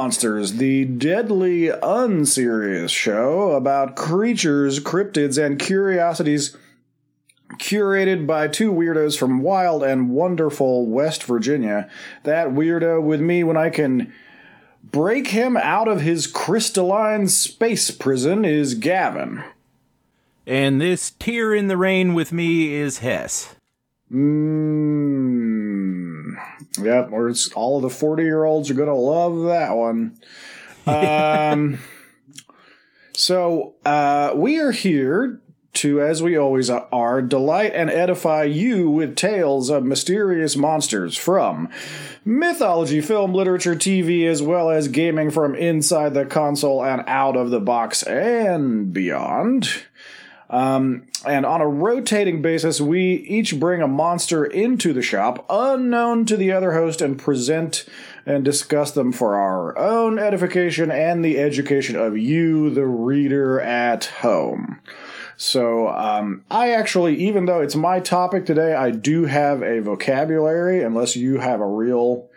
Monsters, the deadly, unserious show about creatures, cryptids, and curiosities curated by two weirdos from wild and wonderful West Virginia. That weirdo with me when I can break him out of his crystalline space prison is Gavin. And this tear in the rain with me is Hess. Mmm. Yep, or it's all of the 40 year olds are going to love that one. Um, so, uh, we are here to, as we always are, delight and edify you with tales of mysterious monsters from mythology, film, literature, TV, as well as gaming from inside the console and out of the box and beyond. Um, and on a rotating basis, we each bring a monster into the shop, unknown to the other host, and present and discuss them for our own edification and the education of you, the reader at home. So, um, I actually, even though it's my topic today, I do have a vocabulary, unless you have a real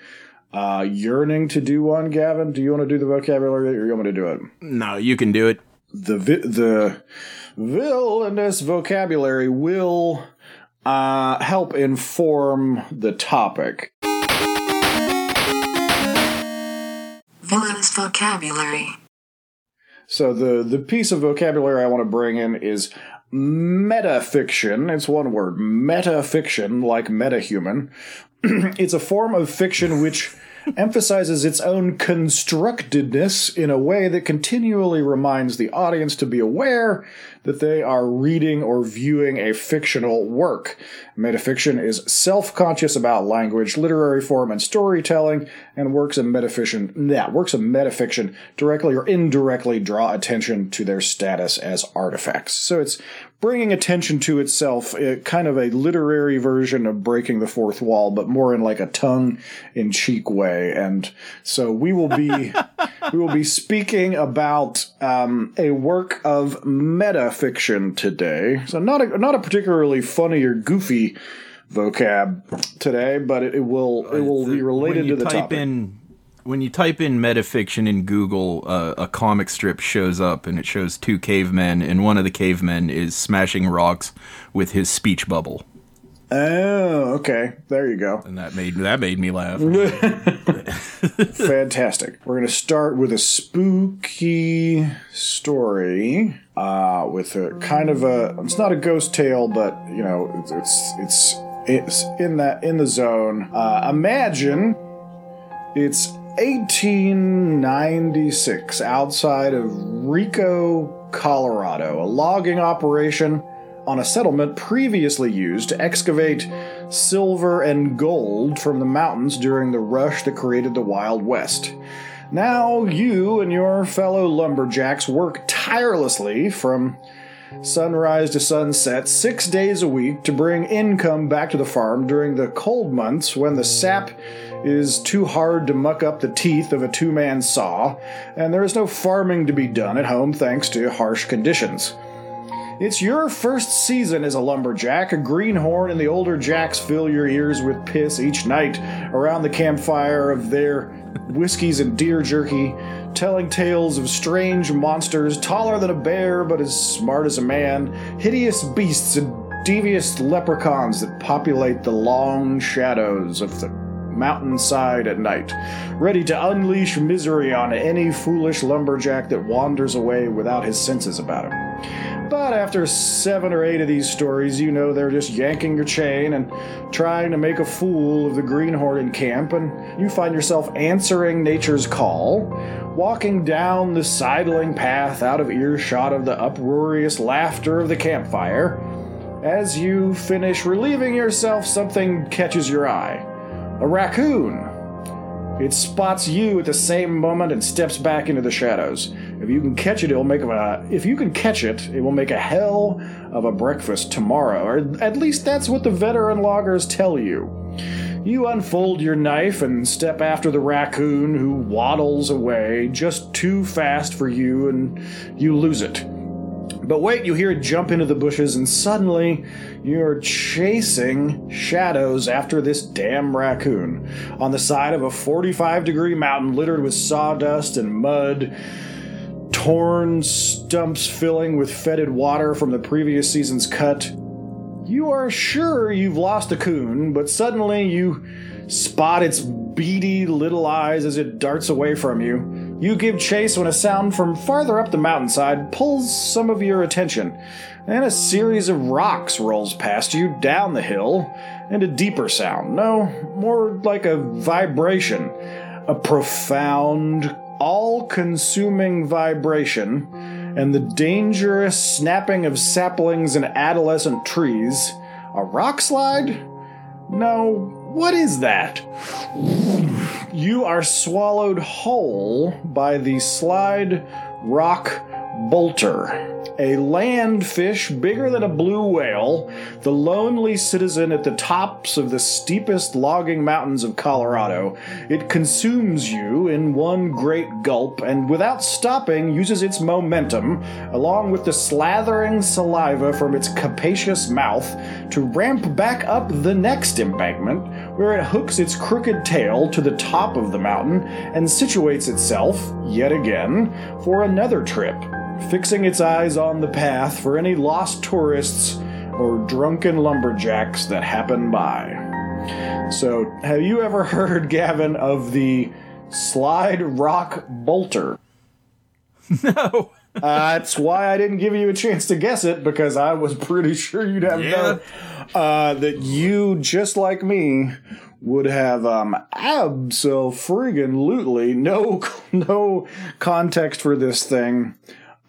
uh, yearning to do one, Gavin. Do you want to do the vocabulary or you want me to do it? No, you can do it. The, vi- the, villainous vocabulary will uh, help inform the topic. Villainous vocabulary. So the the piece of vocabulary I want to bring in is metafiction. It's one word, metafiction, like metahuman. it's a form of fiction which emphasizes its own constructedness in a way that continually reminds the audience to be aware that they are reading or viewing a fictional work. Metafiction is self-conscious about language, literary form, and storytelling, and works of metafiction, yeah, works of metafiction directly or indirectly draw attention to their status as artifacts. So it's bringing attention to itself, uh, kind of a literary version of breaking the fourth wall, but more in like a tongue-in-cheek way. And so we will be we will be speaking about um, a work of metafiction today. So not a not a particularly funny or goofy vocab today, but it, it will it will be related when you to the type topic. in when you type in metafiction in Google, uh, a comic strip shows up, and it shows two cavemen, and one of the cavemen is smashing rocks with his speech bubble, oh, okay. There you go. and that made that made me laugh. Fantastic. We're going to start with a spooky story. Uh, with a kind of a, it's not a ghost tale, but you know, it's it's it's, it's in that in the zone. Uh, imagine it's 1896 outside of Rico, Colorado. A logging operation on a settlement previously used to excavate silver and gold from the mountains during the rush that created the Wild West. Now you and your fellow lumberjacks work tirelessly from sunrise to sunset, six days a week, to bring income back to the farm during the cold months when the sap is too hard to muck up the teeth of a two man saw, and there is no farming to be done at home thanks to harsh conditions. It's your first season as a lumberjack. A greenhorn and the older jacks fill your ears with piss each night around the campfire of their whiskeys and deer jerky, telling tales of strange monsters taller than a bear but as smart as a man, hideous beasts and devious leprechauns that populate the long shadows of the mountainside at night, ready to unleash misery on any foolish lumberjack that wanders away without his senses about him. But after seven or eight of these stories, you know they're just yanking your chain and trying to make a fool of the greenhorn in camp, and you find yourself answering nature's call, walking down the sidling path out of earshot of the uproarious laughter of the campfire. As you finish relieving yourself, something catches your eye a raccoon. It spots you at the same moment and steps back into the shadows. If you can catch it, it'll make a. If you can catch it, it will make a hell of a breakfast tomorrow. Or at least that's what the veteran loggers tell you. You unfold your knife and step after the raccoon, who waddles away just too fast for you, and you lose it. But wait, you hear it jump into the bushes, and suddenly you're chasing shadows after this damn raccoon on the side of a 45 degree mountain littered with sawdust and mud, torn stumps filling with fetid water from the previous season's cut. You are sure you've lost a coon, but suddenly you spot its beady little eyes as it darts away from you. You give chase when a sound from farther up the mountainside pulls some of your attention, and a series of rocks rolls past you down the hill, and a deeper sound. No, more like a vibration. A profound, all consuming vibration, and the dangerous snapping of saplings and adolescent trees. A rock slide? No, what is that? You are swallowed whole by the slide rock bolter, a land fish bigger than a blue whale, the lonely citizen at the tops of the steepest logging mountains of Colorado. It consumes you in one great gulp and without stopping uses its momentum, along with the slathering saliva from its capacious mouth, to ramp back up the next embankment, where it hooks its crooked tail to the top of the mountain and situates itself, yet again, for another trip fixing its eyes on the path for any lost tourists or drunken lumberjacks that happen by. So, have you ever heard, Gavin, of the slide rock bolter? No. Uh, that's why I didn't give you a chance to guess it because I was pretty sure you'd have Yeah. known uh, that you, just like me, would have um, absolutely no no context for this thing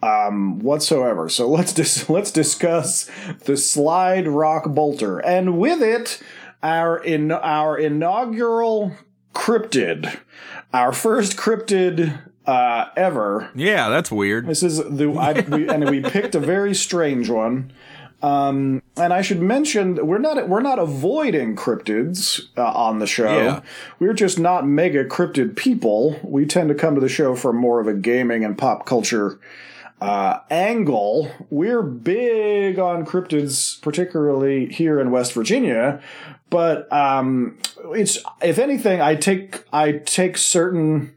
um, whatsoever. So let's dis- let's discuss the slide rock bolter, and with it, our in our inaugural cryptid, our first cryptid uh, ever. Yeah, that's weird. This is the I, we, and we picked a very strange one. Um, and I should mention we're not we're not avoiding cryptids uh, on the show. Yeah. We're just not mega cryptid people. We tend to come to the show for more of a gaming and pop culture uh, angle. We're big on cryptids, particularly here in West Virginia. But um, it's if anything, I take I take certain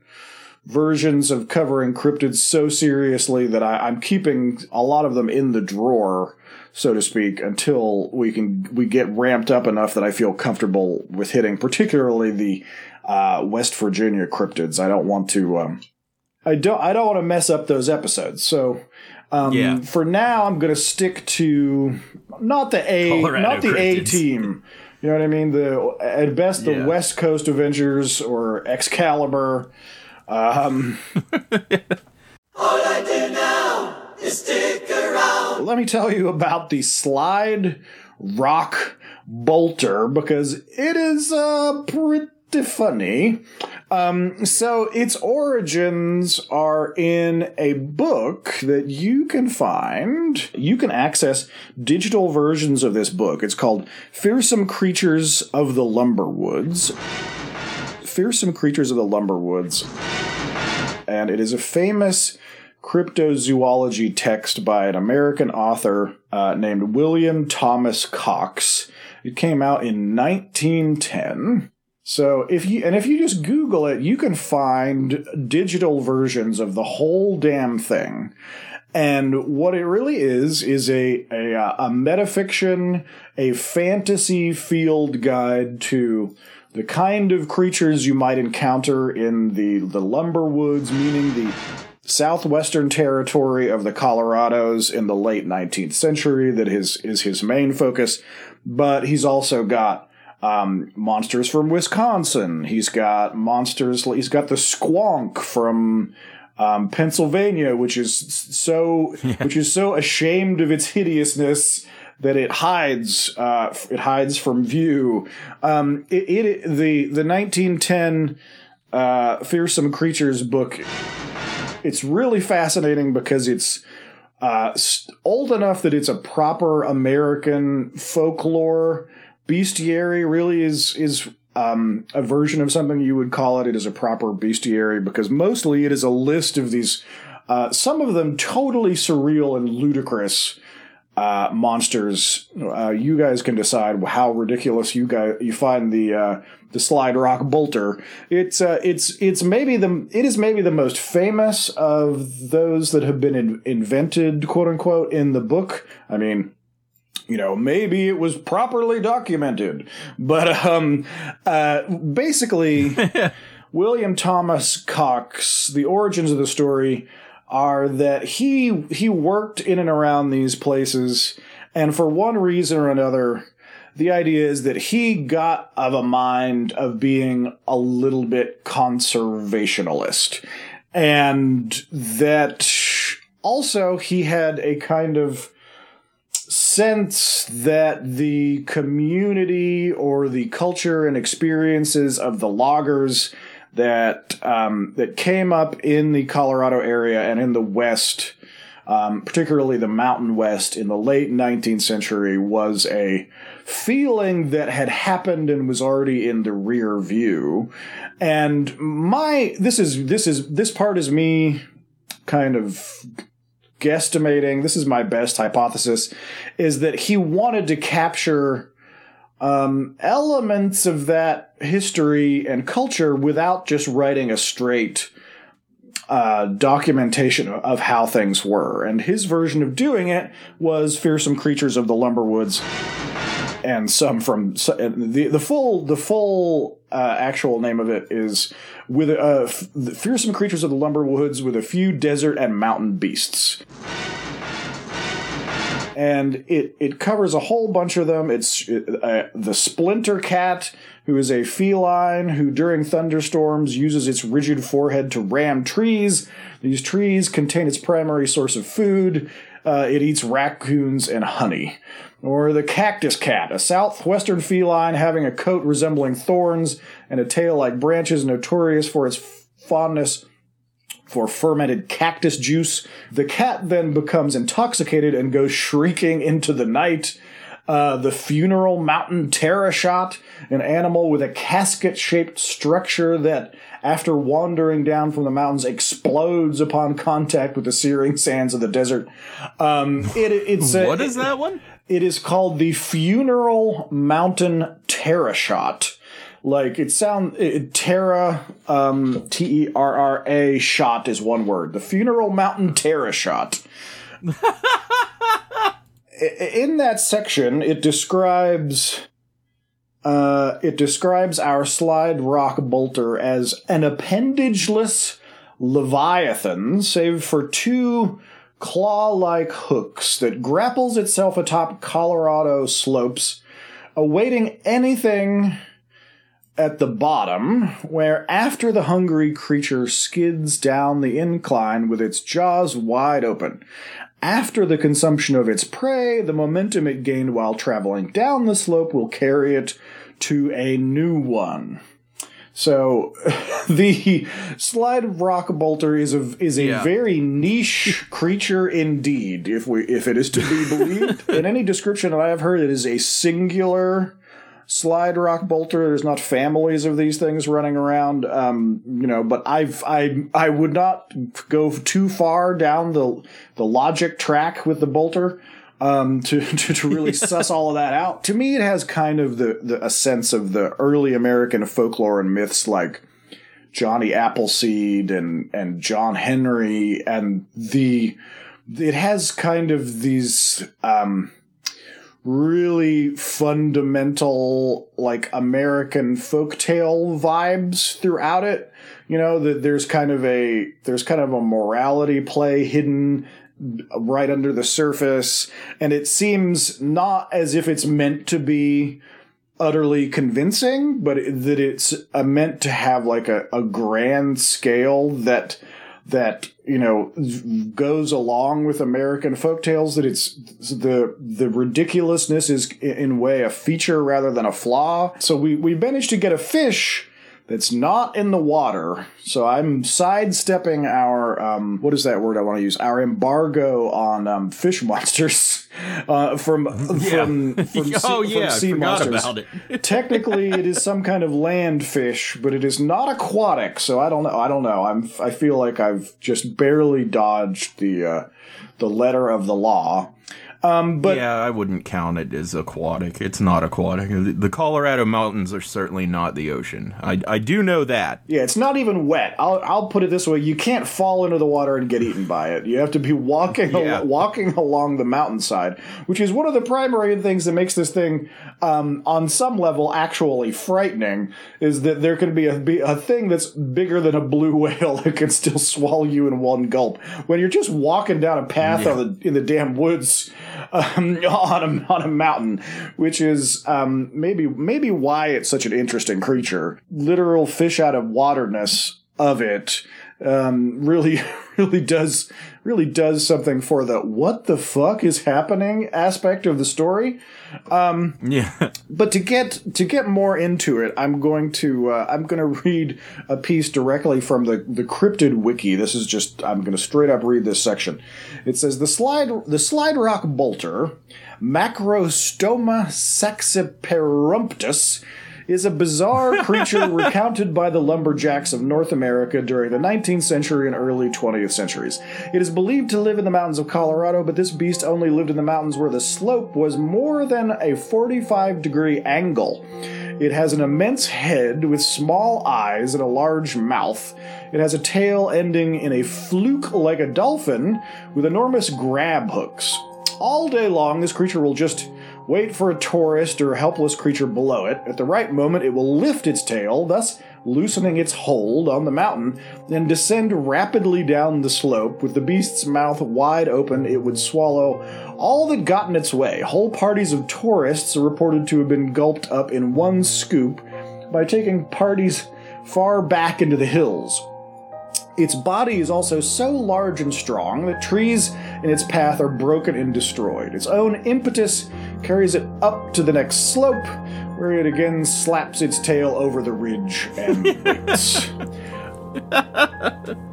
versions of covering cryptids so seriously that I, I'm keeping a lot of them in the drawer, so to speak, until we can we get ramped up enough that I feel comfortable with hitting, particularly the uh, West Virginia cryptids. I don't want to. Um, I don't. I don't want to mess up those episodes. So. Um, Yeah. For now, I'm going to stick to not the A, Colorado not the A team. You know what I mean? The at best the Yeah. West Coast Avengers or Excalibur. Um, Let me tell you about the slide rock bolter because it is uh, pretty funny. Um, so its origins are in a book that you can find. You can access digital versions of this book. It's called Fearsome Creatures of the Lumberwoods. Fearsome Creatures of the Lumberwoods. And it is a famous cryptozoology text by an American author uh, named William Thomas Cox. It came out in 1910. So if you and if you just Google it, you can find digital versions of the whole damn thing. And what it really is is a a, uh, a metafiction, a fantasy field guide to the kind of creatures you might encounter in the the lumber woods, meaning the southwestern territory of the Colorados in the late 19th century. That is is his main focus, but he's also got um, monsters from Wisconsin. He's got monsters. He's got the squonk from um, Pennsylvania, which is so which is so ashamed of its hideousness that it hides uh, it hides from view. Um, it, it the the 1910 uh, fearsome creatures book. It's really fascinating because it's uh, old enough that it's a proper American folklore bestiary. Really is is um, a version of something you would call it. It is a proper bestiary because mostly it is a list of these Uh, some of them totally surreal and ludicrous uh, monsters. Uh, you guys can decide how ridiculous you guys you find the uh, the slide rock bolter. It's uh, it's it's maybe the it is maybe the most famous of those that have been in, invented, quote unquote, in the book. I mean, you know, maybe it was properly documented, but um, uh, basically, William Thomas Cox. The origins of the story are that he he worked in and around these places, and for one reason or another, the idea is that he got of a mind of being a little bit conservationalist, and that also he had a kind of sense that the community or the culture and experiences of the loggers that um, that came up in the Colorado area and in the West, um, particularly the Mountain West in the late 19th century, was a feeling that had happened and was already in the rear view. And my this is this is this part is me kind of guesstimating. This is my best hypothesis: is that he wanted to capture um, elements of that history and culture without just writing a straight uh, documentation of how things were. And his version of doing it was fearsome creatures of the lumberwoods, and some from the the full the full uh, actual name of it is with uh, f- fearsome creatures of the lumberwoods with a few desert and mountain beasts and it it covers a whole bunch of them. It's uh, the splinter cat, who is a feline who during thunderstorms uses its rigid forehead to ram trees. These trees contain its primary source of food. Uh, it eats raccoons and honey. Or the cactus cat, a southwestern feline having a coat resembling thorns and a tail like branches, notorious for its fondness for fermented cactus juice. The cat then becomes intoxicated and goes shrieking into the night. Uh, the funeral mountain Terrashot, an animal with a casket shaped structure that, after wandering down from the mountains, explodes upon contact with the searing sands of the desert. Um, it, it's uh, What is that one? It is called the Funeral Mountain Terrashot like it sound it, Terra um, T E R R A shot is one word. The funeral mountain Terra shot. In that section, it describes uh, it describes our slide rock bolter as an appendageless leviathan, save for two claw-like hooks that grapples itself atop Colorado slopes, awaiting anything at the bottom, where after the hungry creature skids down the incline with its jaws wide open. After the consumption of its prey, the momentum it gained while traveling down the slope will carry it to a new one. So, the slide rock bolter is a is a yeah. very niche creature indeed. If we if it is to be believed, in any description that I have heard, it is a singular slide rock bolter. There's not families of these things running around, um, you know. But I've I I would not go too far down the the logic track with the bolter um, to, to, to really suss all of that out. To me, it has kind of the, the a sense of the early American folklore and myths like Johnny Appleseed and and John Henry and the it has kind of these um, really fundamental like American folktale vibes throughout it. You know, that there's kind of a there's kind of a morality play hidden right under the surface and it seems not as if it's meant to be utterly convincing, but that it's uh, meant to have like a, a grand scale that that you know goes along with American folktales. That it's the the ridiculousness is in way a feature rather than a flaw. So we we managed to get a fish that's not in the water. So I'm sidestepping our um, what is that word I want to use? Our embargo on um, fish monsters uh, from from, from, sea, oh from yeah, sea I forgot monsters. about it. Technically, it is some kind of land fish, but it is not aquatic. So I don't know. I don't know. I'm. I feel like I've just barely dodged the uh, the letter of the law. Um, but yeah, I wouldn't count it as aquatic. It's not aquatic. The Colorado mountains are certainly not the ocean. I, I do know that. Yeah, it's not even wet. I'll I'll put it this way: you can't fall into the water and get eaten by it. You have to be walking Yeah. al- walking along the mountainside, which is one of the primary things that makes this thing, um, on some level, actually frightening. Is that there can be a be a thing that's bigger than a blue whale that can still swallow you in one gulp when you're just walking down a path on the, in the damn woods um, on a on a mountain, which is um, maybe maybe why it's such an interesting creature. Literal fish out of waterness of it um, really really does really does something for the what the fuck is happening aspect of the story. Um, Yeah. But to get to get more into it, I'm going to uh, I'm going to read a piece directly from the the cryptid wiki. This is just I'm going to straight up read this section. It says the slide the slide rock bolter, Macrostoma saxiperrumptus, is a bizarre creature recounted by the lumberjacks of North America during the 19th century and early 20th centuries. It is believed to live in the mountains of Colorado, but this beast only lived in the mountains where the slope was more than a 45 degree angle. It has an immense head with small eyes and a large mouth. It has a tail ending in a fluke like a dolphin with enormous grab hooks. All day long, this creature will just wait for a tourist or helpless creature below it. At the right moment, it will lift its tail, thus loosening its hold on the mountain, and descend rapidly down the slope. With the beast's mouth wide open, it would swallow all that got in its way. Whole parties of tourists are reported to have been gulped up in one scoop by taking parties far back into the hills. Its body is also so large and strong that trees in its path are broken and destroyed. Its own impetus carries it up to the next slope, where it again slaps its tail over the ridge and waits.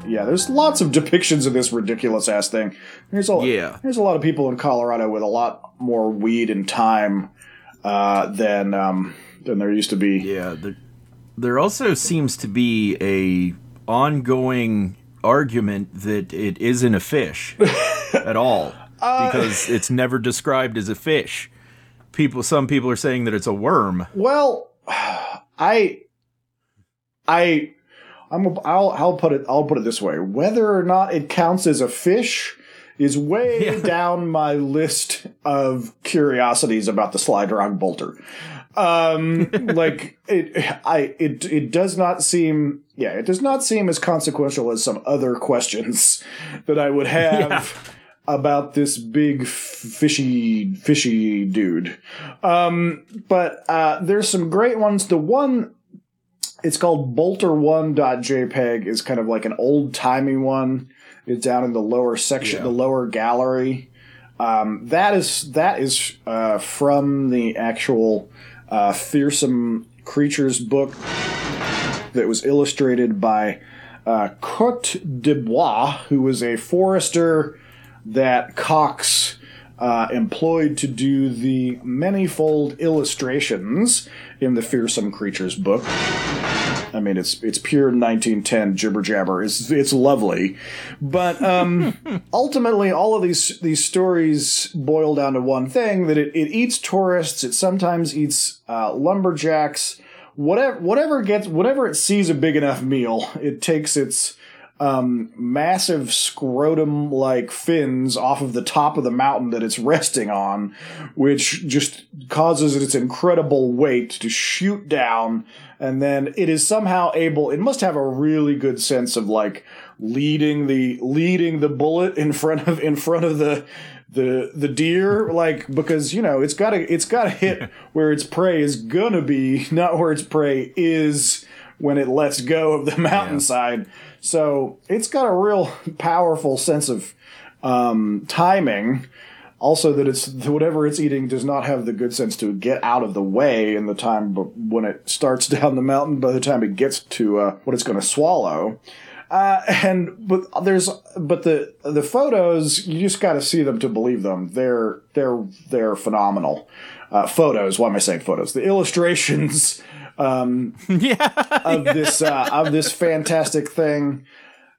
yeah, there's lots of depictions of this ridiculous ass thing. There's a Yeah. there's a lot of people in Colorado with a lot more weed and time uh, than um, than there used to be. Yeah, there, there also seems to be a ongoing argument that it isn't a fish at all uh, because it's never described as a fish. People, some people are saying that it's a worm. Well, I, I, I'm. a- I'll. I'll put it. I'll put it this way: whether or not it counts as a fish is way Yeah. down my list of curiosities about the slide rock bolter. Um, like it, I, it, it does not seem. Yeah, it does not seem as consequential as some other questions that I would have. About this big fishy fishy dude, um, but uh, there's some great ones. The one it's called bolter1.jpg is kind of like an old timey one. It's down in the lower section, Yeah. the lower gallery. Um, that is that is uh, from the actual uh, fearsome creatures book that was illustrated by uh, Coert du Bois, who was a forester that Cox uh, employed to do the manifold illustrations in the Fearsome Creatures book. I mean, it's it's pure 1910 jibber jabber. It's it's lovely, but um, ultimately, all of these these stories boil down to one thing: that it, it eats tourists. It sometimes eats uh, lumberjacks. Whatever whatever gets whenever it sees a big enough meal, it takes its um, massive scrotum like fins off of the top of the mountain that it's resting on, which just causes its incredible weight to shoot down. And then it is somehow able, it must have a really good sense of like leading the, leading the bullet in front of, in front of the, the, the deer, like, because, you know, it's gotta, it's gotta hit where its prey is gonna be, not where its prey is when it lets go of the mountainside. So it's got a real powerful sense of um, timing. also that it's whatever it's eating does not have the good sense to get out of the way in the time when it starts down the mountain. By the time it gets to uh, what it's going to swallow, uh, and but there's but the the photos you just got to see them to believe them. They're they're they're phenomenal. Uh, photos. Why am I saying photos? The illustrations um, yeah. of this uh, of this fantastic thing.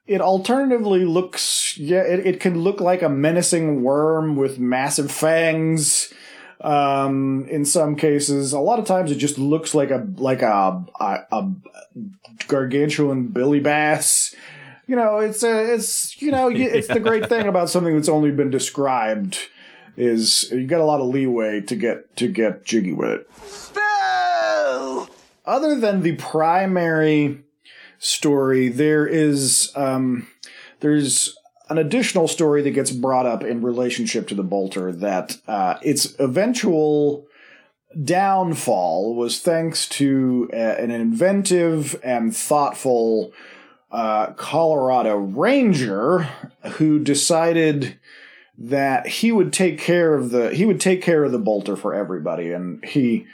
It alternatively looks yeah, it, it can look like a menacing worm with massive fangs. Um, in some cases, a lot of times it just looks like a like a a, a gargantuan billy bass. You know, it's a, it's you know, you- it's the great thing about something that's only been described is you got a lot of leeway to get to get jiggy with it. Other than the primary story, there is um, there's an additional story that gets brought up in relationship to the bolter that uh, its eventual downfall was thanks to a, an inventive and thoughtful uh, Colorado Ranger who decided that he would take care of the he would take care of the bolter for everybody, and he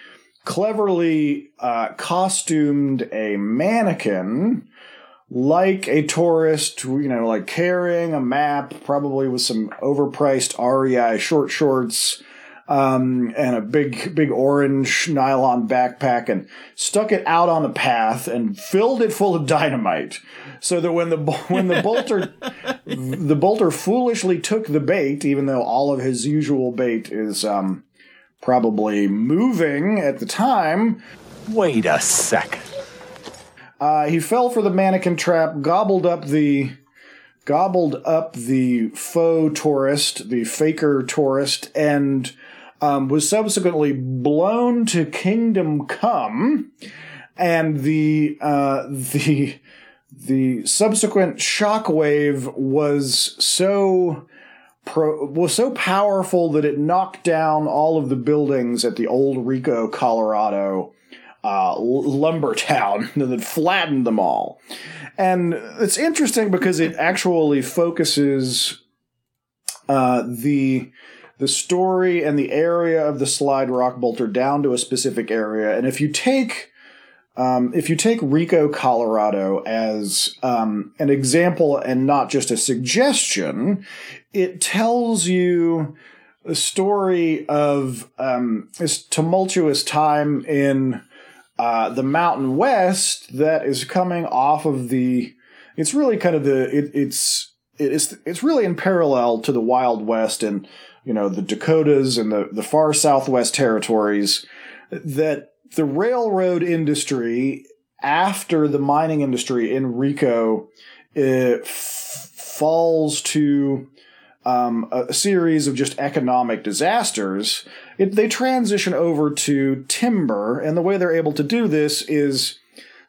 cleverly uh, costumed a mannequin like a tourist, you know, like carrying a map, probably with some overpriced REI short shorts, um, and a big, big orange nylon backpack, and stuck it out on a path and filled it full of dynamite, so that when the when the bolter the bolter foolishly took the bait, even though all of his usual bait is um, probably moving at the time, Wait a sec. uh, he fell for the mannequin trap, gobbled up the gobbled up the faux tourist, the faker tourist, and um, was subsequently blown to Kingdom Come. And the uh, the the subsequent shockwave was so pro- was so powerful that it knocked down all of the buildings at the old Rico, Colorado uh, lumber town and then flattened them all. And it's interesting because it actually focuses uh, the the story and the area of the slide rock bolter down to a specific area. And if you take um, if you take Rico, Colorado as um, an example and not just a suggestion, it tells you the story of um, this tumultuous time in uh, the Mountain West that is coming off of the. It's really kind of the. It, it's it's it's really in parallel to the Wild West and you know the Dakotas and the the far Southwest territories that the railroad industry after the mining industry in Rico it falls to um, a, a series of just economic disasters, it, they transition over to timber, and the way they're able to do this is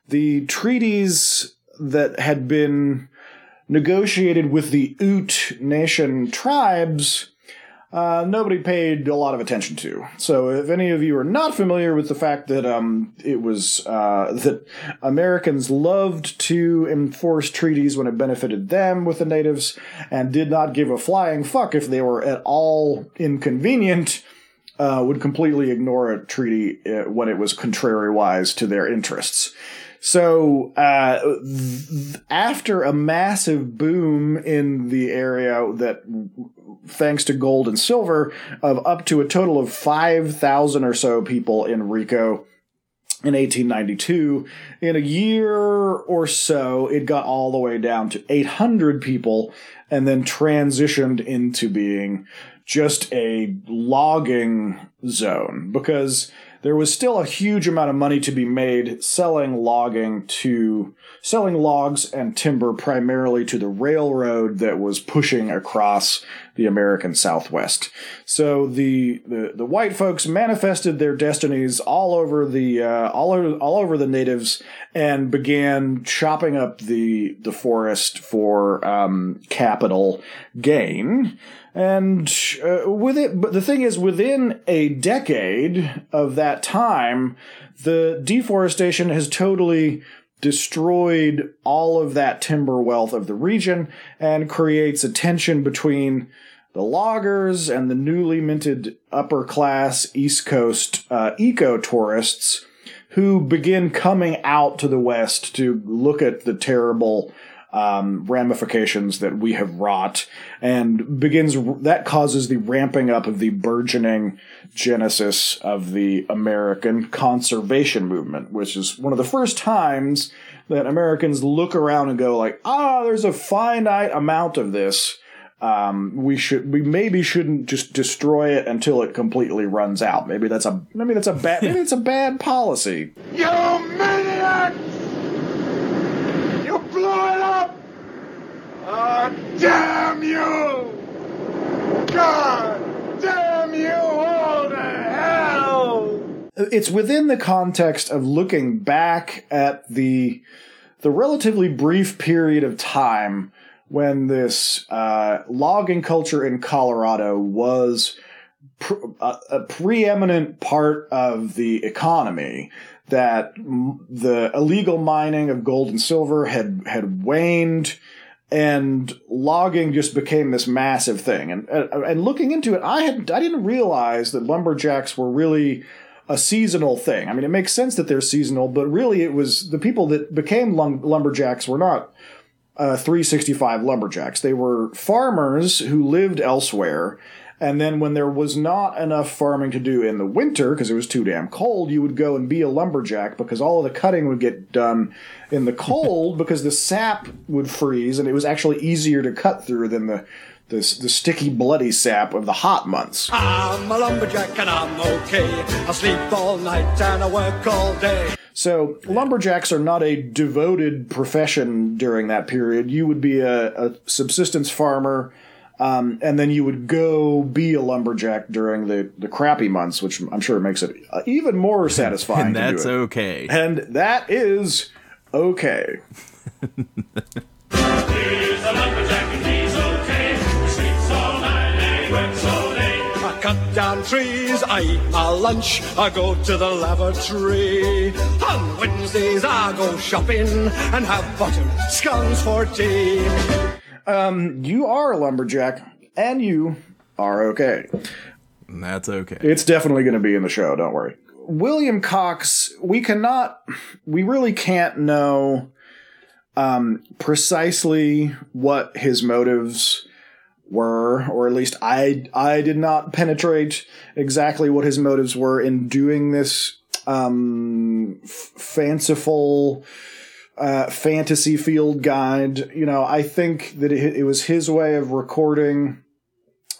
the treaties that had been negotiated with the Ute Nation tribes. Uh, nobody paid a lot of attention to. So, if any of you are not familiar with the fact that um, it was uh, that Americans loved to enforce treaties when it benefited them with the natives, and did not give a flying fuck if they were at all inconvenient, uh, would completely ignore a treaty uh, when it was contrariwise to their interests. So, uh, th- after a massive boom in the area that, thanks to gold and silver, of up to a total of 5,000 or so people in Rico in 1892, in a year or so, it got all the way down to 800 people and then transitioned into being just a logging zone because there was still a huge amount of money to be made selling logging to selling logs and timber primarily to the railroad that was pushing across the American Southwest. So the the, the white folks manifested their destinies all over the uh, all over all over the natives and began chopping up the the forest for um, capital gain. And uh, with it, but the thing is, within a decade of that time, the deforestation has totally destroyed all of that timber wealth of the region and creates a tension between the loggers and the newly minted upper class East Coast uh, eco tourists who begin coming out to the West to look at the terrible um, ramifications that we have wrought, and begins that causes the ramping up of the burgeoning genesis of the American conservation movement, which is one of the first times that Americans look around and go like, ah, there's a finite amount of this. Um, we should we maybe shouldn't just destroy it until it completely runs out. Maybe that's a maybe that's a bad maybe it's a bad policy. You maniacs! You blew it up! Oh, damn you! God damn you all to hell! It's within the context of looking back at the the relatively brief period of time when this uh, logging culture in Colorado was pr- a, a preeminent part of the economy. That the illegal mining of gold and silver had had waned, and logging just became this massive thing. And uh, and looking into it, I had I didn't realize that lumberjacks were really a seasonal thing. I mean, it makes sense that they're seasonal, but really it was the people that became lum- lumberjacks were not uh, 365 lumberjacks. They were farmers who lived elsewhere. And then when there was not enough farming to do in the winter because it was too damn cold, you would go and be a lumberjack because all of the cutting would get done in the cold because the sap would freeze and it was actually easier to cut through than the the, the sticky bloody sap of the hot months. I'm a lumberjack and I'm okay. I sleep all night and I work all day. So lumberjacks are not a devoted profession during that period. You would be a, a subsistence farmer, um, and then you would go be a lumberjack during the, the crappy months, which I'm sure makes it uh, even more satisfying. and to do that's it. okay. And that is okay. He's a lumberjack and he's okay. He sleeps all night and he works. I cut down trees, I eat my lunch, I go to the lavatory. On Wednesdays I go shopping and have buttered scones for tea. You are a lumberjack, and you are okay. That's okay. It's definitely going to be in the show, don't worry. William Cox, we cannot, we really can't know um, precisely what his motives were, or at least I, I did not penetrate exactly what his motives were in doing this um, f- fanciful uh, fantasy field guide. You know, I think that it, it was his way of recording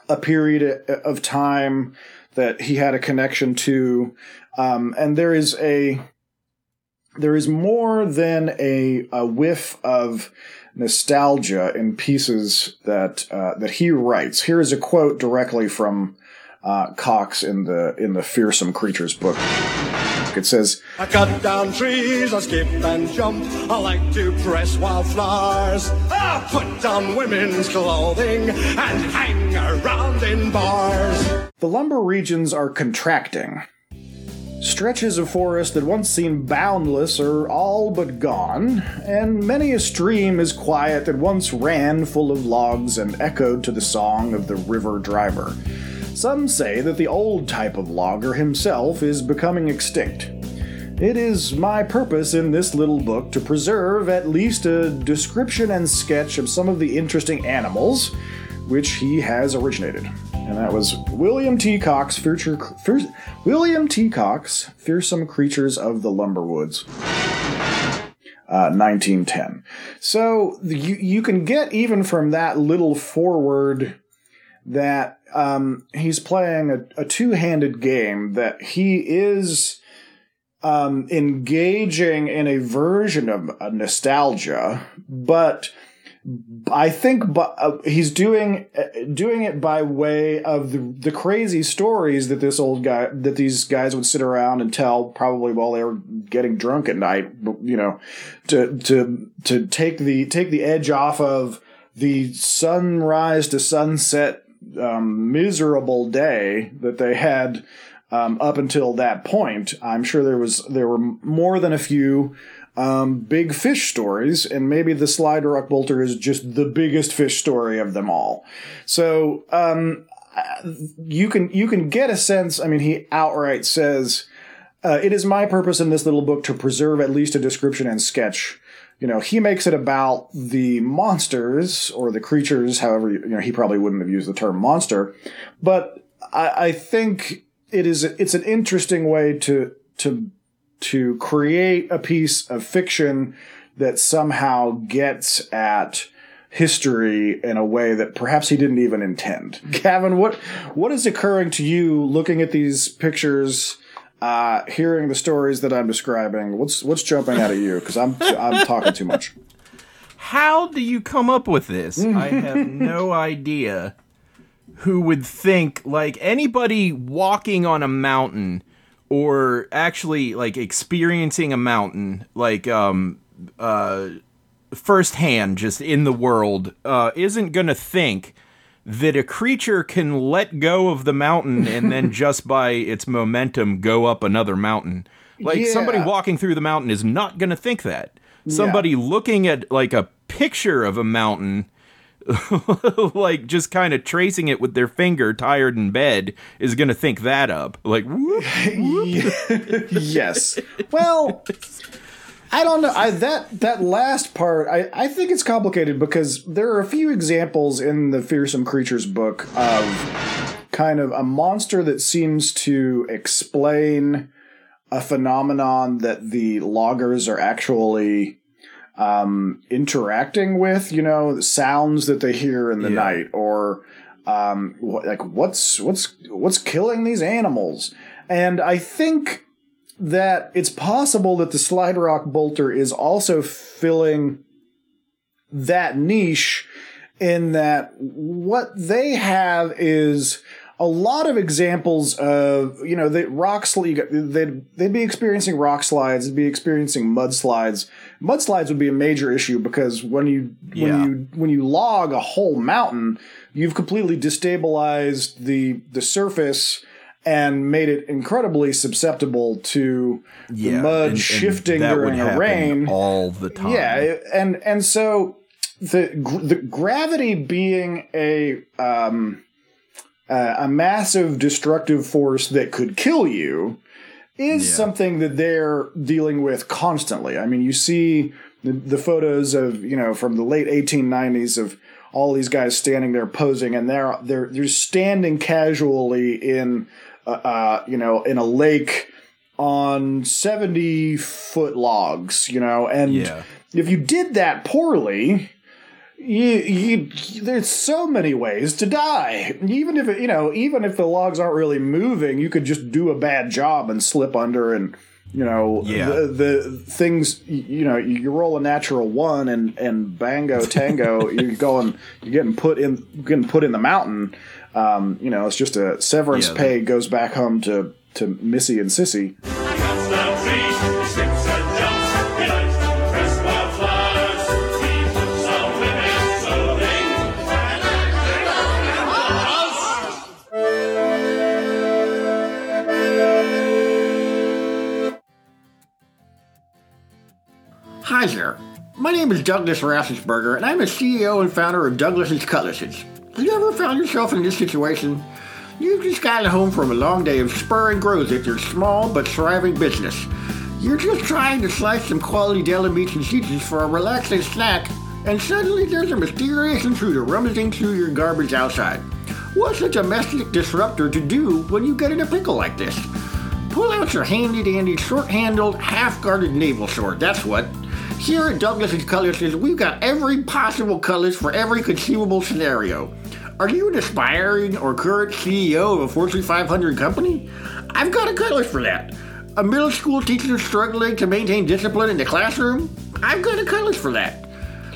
a period of time that he had a connection to, um, and there is a there is more than a, a whiff of nostalgia in pieces that uh, that he writes. Here is a quote directly from uh, Cox in the in the Fearsome Creatures book. It says, I cut down trees, I skip and jump, I like to press wildflowers. I put on women's clothing and hang around in bars. The lumber regions are contracting. Stretches of forest that once seemed boundless are all but gone, and many a stream is quiet that once ran full of logs and echoed to the song of the river driver. Some say that the old type of logger himself is becoming extinct. It is my purpose in this little book to preserve at least a description and sketch of some of the interesting animals which he has originated. And that was William T. Cox, Fear, William T. Cox, Fearsome Creatures of the Lumberwoods. Uh, 1910. So you, you can get even from that little forward that um, he's playing a, a two handed game, that he is um, engaging in a version of a nostalgia, but I think bu- uh, he's doing uh, doing it by way of the, the crazy stories that this old guy that these guys would sit around and tell probably while they were getting drunk at night you know to to to take the take the edge off of the sunrise to sunset um, miserable day that they had um, up until that point. I'm sure there was there were more than a few um, big fish stories, and maybe the Slide Rock Bolter is just the biggest fish story of them all. So um, you can you can get a sense. I mean, he outright says, uh, "It is my purpose in this little book to preserve at least a description and sketch." You know, he makes it about the monsters or the creatures. However, you know, he probably wouldn't have used the term monster, but I, I think it is it's an interesting way to to to create a piece of fiction that somehow gets at history in a way that perhaps he didn't even intend. Gavin, what what is occurring to you looking at these pictures, uh, hearing the stories that I'm describing? What's what's jumping out of you? Because I'm I'm talking too much. How do you come up with this? I have no idea who would think like anybody walking on a mountain or actually like experiencing a mountain like um uh firsthand just in the world uh isn't gonna think that a creature can let go of the mountain and then just by its momentum go up another mountain. Like somebody walking through the mountain is not gonna think that. Somebody looking at like a picture of a mountain like just kind of tracing it with their finger tired in bed is gonna think that up. Like whoop. yes. Well, I don't know. I that that last part, I I think it's complicated because there are a few examples in the fearsome creatures book of kind of a monster that seems to explain a phenomenon that the loggers are actually um interacting with you know sounds that they hear in the Yeah. night or um like what's what's what's killing these animals and i think that it's possible that the slide rock bolter is also filling that niche in that what they have is a lot of examples of you know the rock they'd they'd be experiencing rock slides they'd be experiencing mudslides mudslides would be a major issue because when you Yeah. when you when you log a whole mountain you've completely destabilized the the surface and made it incredibly susceptible to the mud and- and shifting would during a rain. all the time. yeah, and and so the the gravity being a um uh, a massive destructive force that could kill you is something that they're dealing with constantly. I mean, you see the, the photos of you know from the late 1890s of all these guys standing there posing, and they're they're they're standing casually in uh, uh you know in a lake on 70 foot logs, you know, and Yeah. if you did that poorly, you, you, there's so many ways to die. Even if it, you know, even if the logs aren't really moving, you could just do a bad job and slip under and you know Yeah. the, the things you know you roll a natural one and and bango tango you're going you're getting put in getting put in the mountain um, you know it's just a severance Yeah, pay goes back home to to Missy and Sissy cuts down trees, he skips and jumps, he likes to press wildflowers, he puts on women's clothing. Hi there. My name is Douglas Rassensberger, and I'm the CEO and founder of Douglas's Cutlasses. Have you ever found yourself in this situation? You've just gotten home from a long day of spur and growth at your small but thriving business. You're just trying to slice some quality deli meats and cheeses for a relaxing snack, and suddenly there's a mysterious intruder rummaging through your garbage outside. What's a domestic disruptor to do when you get in a pickle like this? Pull out your handy dandy short handled, half guarded naval sword, that's what. Here at Douglas's Cutlasses, we've got every possible cutlass for every conceivable scenario. Are you an aspiring or current CEO of a Fortune 500 company? I've got a cutlass for that. A middle school teacher struggling to maintain discipline in the classroom? I've got a cutlass for that.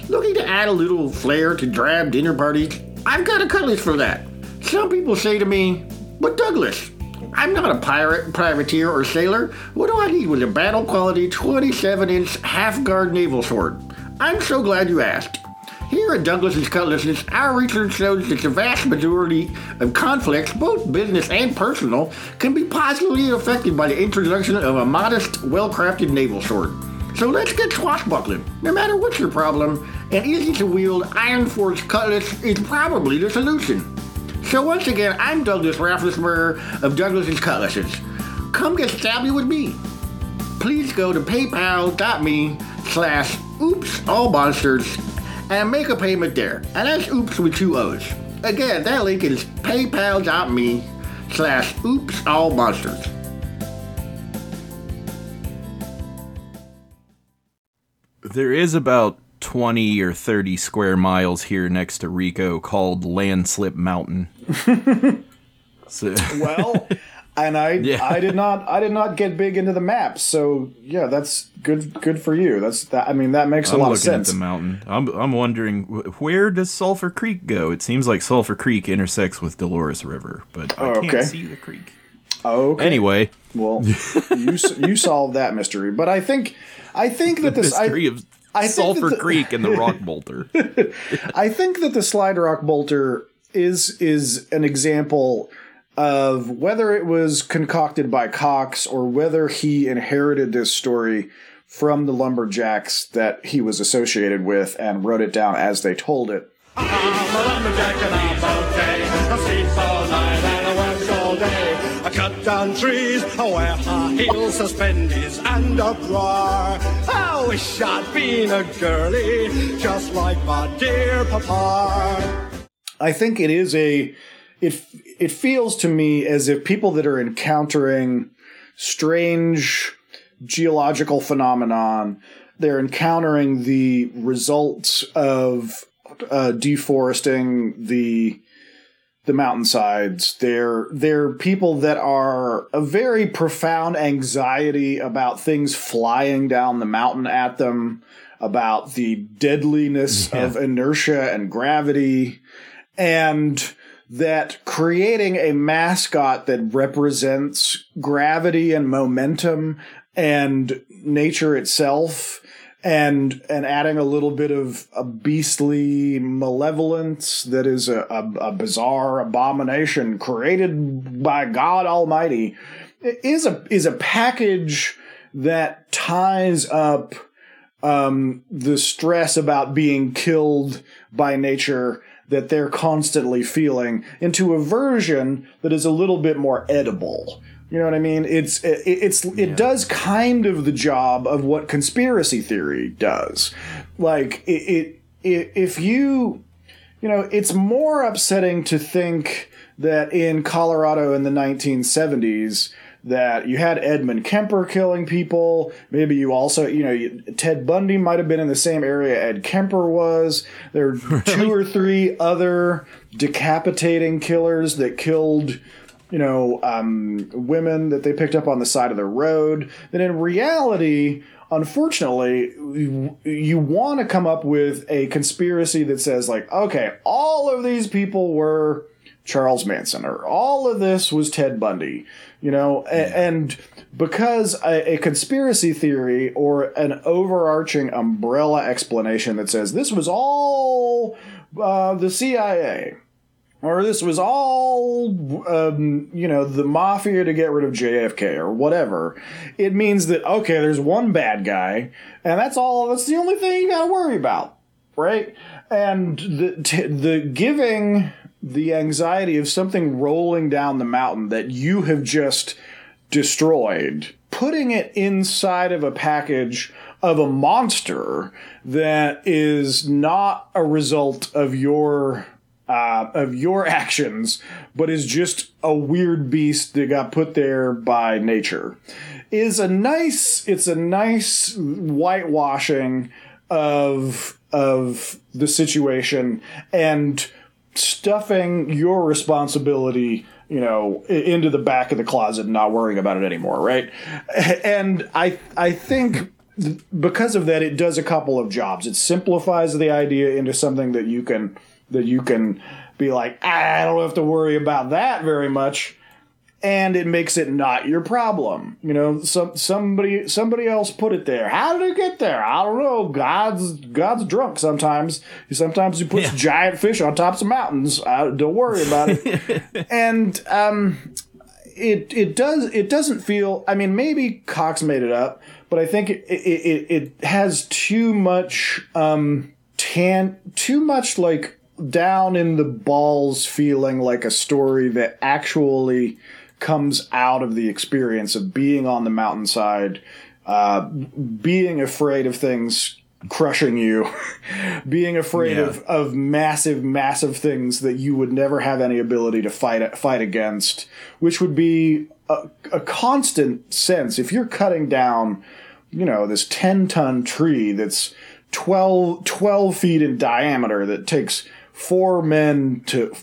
Looking to add a little flair to drab dinner parties? I've got a cutlass for that. Some people say to me, but Douglas, I'm not a pirate, privateer, or sailor. What do I need with a battle quality 27 inch half guard naval sword? I'm so glad you asked. Here at Douglas's Cutlasses, our research shows that the vast majority of conflicts, both business and personal, can be positively affected by the introduction of a modest, well crafted naval sword. So let's get swashbuckling. No matter what's your problem, an easy to wield iron-forged cutlass is probably the solution. So once again, I'm Douglas Rafflesberger of Douglas's Cutlasses. Come get stabby with me. Please go to paypal.me slash oops all monsters and make a payment there. And that's oops with two O's. Again, that link is paypal.me slash oops all monsters. There is about 20 or 30 square miles here next to Rico called Landslip Mountain. so, Well, and I Yeah. I did not I did not get big into the maps, so yeah, that's good good for you. That's that. I mean, that makes a I'm lot looking of at sense. the mountain. I'm, I'm wondering where does Sulphur Creek go? It seems like Sulphur Creek intersects with Dolores River, but I Oh, can't see the creek. okay. Anyway, Well, you you solved that mystery, but I think I think that this I, of I Sulphur the- Creek and the Rock Bolter. I think that the slide rock bolter is is an example of whether it was concocted by Cox or whether he inherited this story from the lumberjacks that he was associated with and wrote it down as they told it. I'm a lumberjack and I'm okay. I sleep all night and I work all day. I cut down trees, I wear high heels, suspenders, and a bra. I wish I'd been a girlie, just like my dear papa. I think it is a it it feels to me as if people that are encountering strange geological phenomenon they're encountering the results of uh, deforesting the the mountainsides. They're they're people that are a very profound anxiety about things flying down the mountain at them about the deadliness of inertia and gravity. And that creating a mascot that represents gravity and momentum and nature itself and and adding a little bit of a beastly malevolence that is a, a, a bizarre abomination created by God Almighty is a is a package that ties up um, the stress about being killed by nature that they're constantly feeling into a version that is a little bit more edible. You know what I mean? It's it, it's it does kind of the job of what conspiracy theory does. Like it, it, it if you you know, it's more upsetting to think that in Colorado in the 1970s that you had Edmund Kemper killing people. Maybe you also, you know, you- Ted Bundy might have been in the same area Ed Kemper was. There are two or three other decapitating killers that killed, you know, um, women that they picked up on the side of the road. That in reality, unfortunately, you, you want to come up with a conspiracy that says, like, okay, all of these people were Charles Manson, or all of this was Ted Bundy, you know, a- and because a, a conspiracy theory or an overarching umbrella explanation that says this was all uh, the CIA, or this was all um, you know the mafia to get rid of JFK or whatever. It means that okay, there's one bad guy, and that's all. That's the only thing you got to worry about, right? And the t- the giving the anxiety of something rolling down the mountain that you have just destroyed, putting it inside of a package of a monster that is not a result of your uh, of your actions, but is just a weird beast that got put there by nature, is a nice. It's a nice whitewashing of of the situation and stuffing your responsibility you know into the back of the closet and not worrying about it anymore right? And i i think because of that it does a couple of jobs. It simplifies the idea into something that you can that you can be like ah, i don't have to worry about that very much and it makes it not your problem. You know, some somebody somebody else put it there. How did it get there? I don't know. God's God's drunk sometimes. Sometimes he puts giant fish on tops of mountains. I, don't worry about it. and um, it it does it doesn't feel. I mean, maybe Cox made it up, but I think it it, it, it has too much um tan too much like down in the balls feeling like a story that actually comes out of the experience of being on the mountainside, uh, being afraid of things crushing you, being afraid Yeah. of, of massive, massive things that you would never have any ability to fight fight against, which would be a, a constant sense. If you're cutting down, you know, this 10 ton tree that's 12, 12 feet in diameter that takes four men to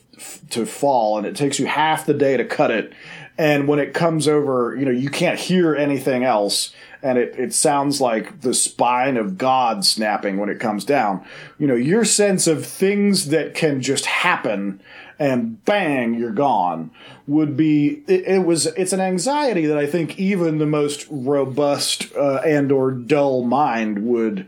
to fall and it takes you half the day to cut it and when it comes over you know you can't hear anything else. And it, it sounds like the spine of god snapping when it comes down. You know your sense of things that can just happen and bang you're gone would be it, it was it's an anxiety that i think even the most robust uh, and or dull mind would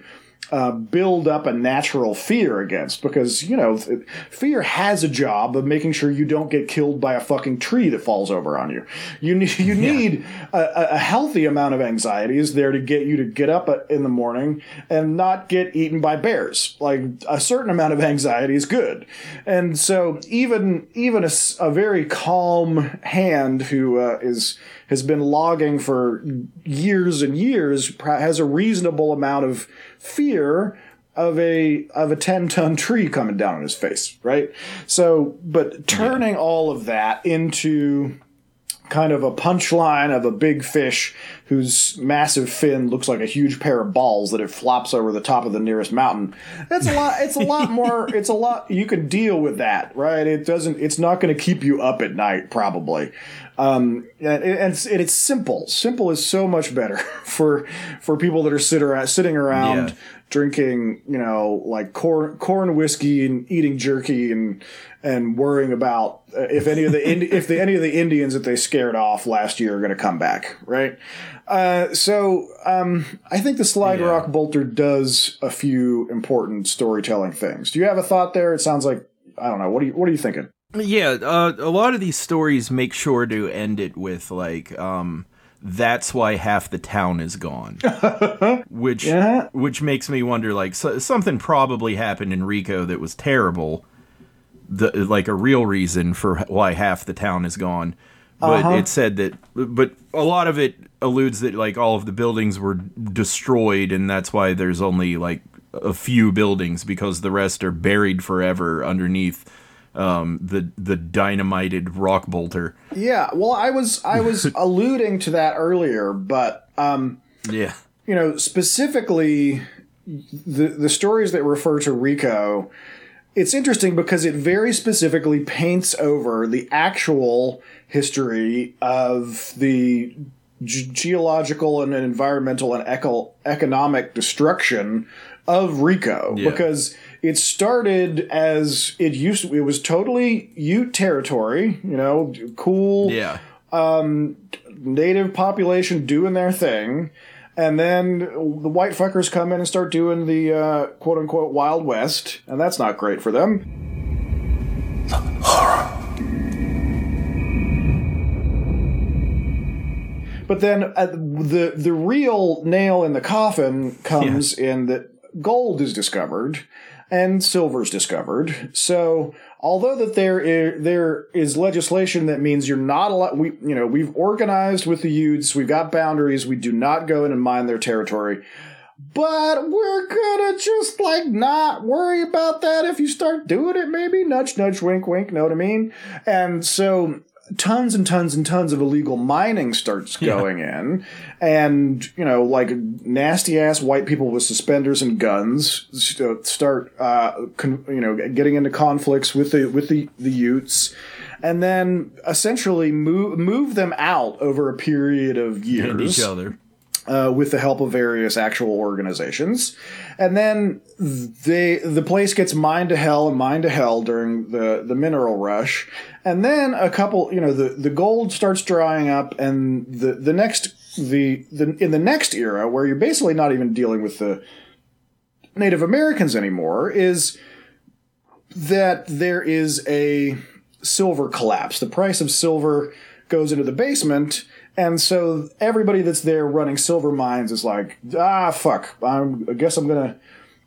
uh, build up a natural fear against because you know th- fear has a job of making sure you don't get killed by a fucking tree that falls over on you. You need you need a, a- a healthy amount of anxiety is there to get you to get up at- in the morning and not get eaten by bears. Like a certain amount of anxiety is good, and so even even a, a very calm hand who uh, is has been logging for years and years has a reasonable amount of fear of a of a 10 ton tree coming down on his face right so but turning all of that into kind of a punchline of a big fish whose massive fin looks like a huge pair of balls that it flops over the top of the nearest mountain. That's a lot. It's a lot more. It's a lot. You can deal with that, right? It doesn't. It's not going to keep you up at night, probably. Um, and, and it's, and it's simple. Simple is so much better for for people that are sit around, sitting around Yeah. drinking, you know, like corn corn whiskey and eating jerky and and worrying about uh, if any of the Indi- if the any of the Indians that they scared off last year are going to come back, right? Uh, so um, I think the Slide Yeah. Rock Bolter does a few important storytelling things. Do you have a thought there? It sounds like I don't know. What are you What are you thinking? Yeah, uh, a lot of these stories make sure to end it with like, um, "That's why half the town is gone," which Yeah. which makes me wonder like so, something probably happened in Rico that was terrible, the like a real reason for why half the town is gone. But it said that, but a lot of it alludes that like all of the buildings were destroyed, and that's why there's only like a few buildings because the rest are buried forever underneath um, the the dynamited rock bolter. Yeah. Well, I was I was alluding to that earlier, but um, Yeah, you know, specifically the the stories that refer to Rico, it's interesting because it very specifically paints over the actual history of the ge- geological and environmental and eco- economic destruction of Rico Yeah. because it started as it used to, it was totally Ute territory, you know, cool yeah, native population doing their thing, and then the white fuckers come in and start doing the uh, quote unquote Wild West, and that's not great for them. But then uh, the the real nail in the coffin comes in that gold is discovered and silver's discovered. So although that there is, there is legislation that means you're not allowed, we you know we've organized with the Utes, we've got boundaries, we do not go in and mine their territory. But we're gonna just like not worry about that if you start doing it, maybe nudge, nudge, wink, wink. Know what I mean? And so tons and tons and tons of illegal mining starts going in, and you know, like nasty ass white people with suspenders and guns start, uh, con- you know, getting into conflicts with the with the the Utes. And then essentially move move them out over a period of years and each other. Uh, with the help of various actual organizations. And then they the place gets mined to hell and mined to hell during the, the mineral rush. And then a couple, you know, the, the gold starts drying up and the, the next the, the in the next era where you're basically not even dealing with the Native Americans anymore is that there is a silver collapse. The price of silver goes into the basement. And so everybody that's there running silver mines is like, ah, fuck. I'm, I guess I'm gonna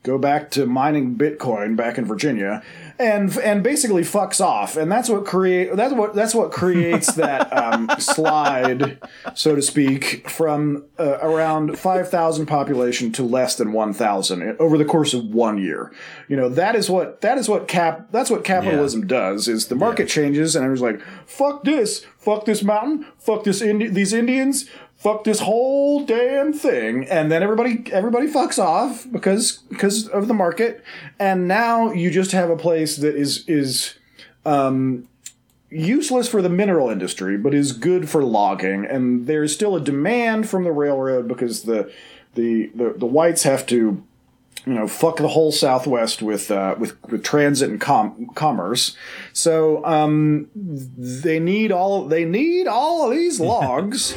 go back to mining Bitcoin back in Virginia, and and basically fucks off. And that's what create that's what that's what creates that um, slide, so to speak, from uh, around five thousand population to less than one thousand over the course of one year. You know that is what that is what cap that's what capitalism does. Is the market changes and I was like, fuck this, fuck this mountain, fuck this Indi- these Indians. Fuck this whole damn thing, and then everybody everybody fucks off because because of the market, and now you just have a place that is is um, useless for the mineral industry, but is good for logging. And there's still a demand from the railroad because the the the, the whites have to, you know, fuck the whole Southwest with uh, with with transit and com- commerce. So um, they need all they need all of these logs.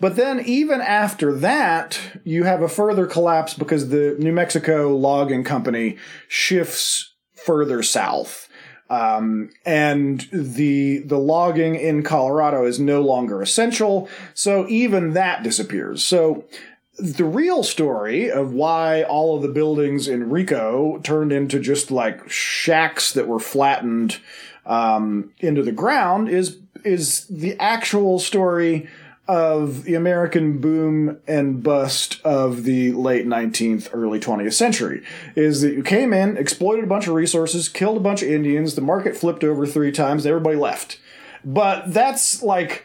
But then, even after that, you have a further collapse because the New Mexico Logging Company shifts further south. Um, and the the logging in Colorado is no longer essential, so even that disappears. So the real story of why all of the buildings in Rico turned into just like shacks that were flattened um, into the ground is is the actual story of the American boom and bust of the late 19th, early 20th century. Is that you came in, exploited a bunch of resources, killed a bunch of Indians, the market flipped over three times, everybody left. But that's like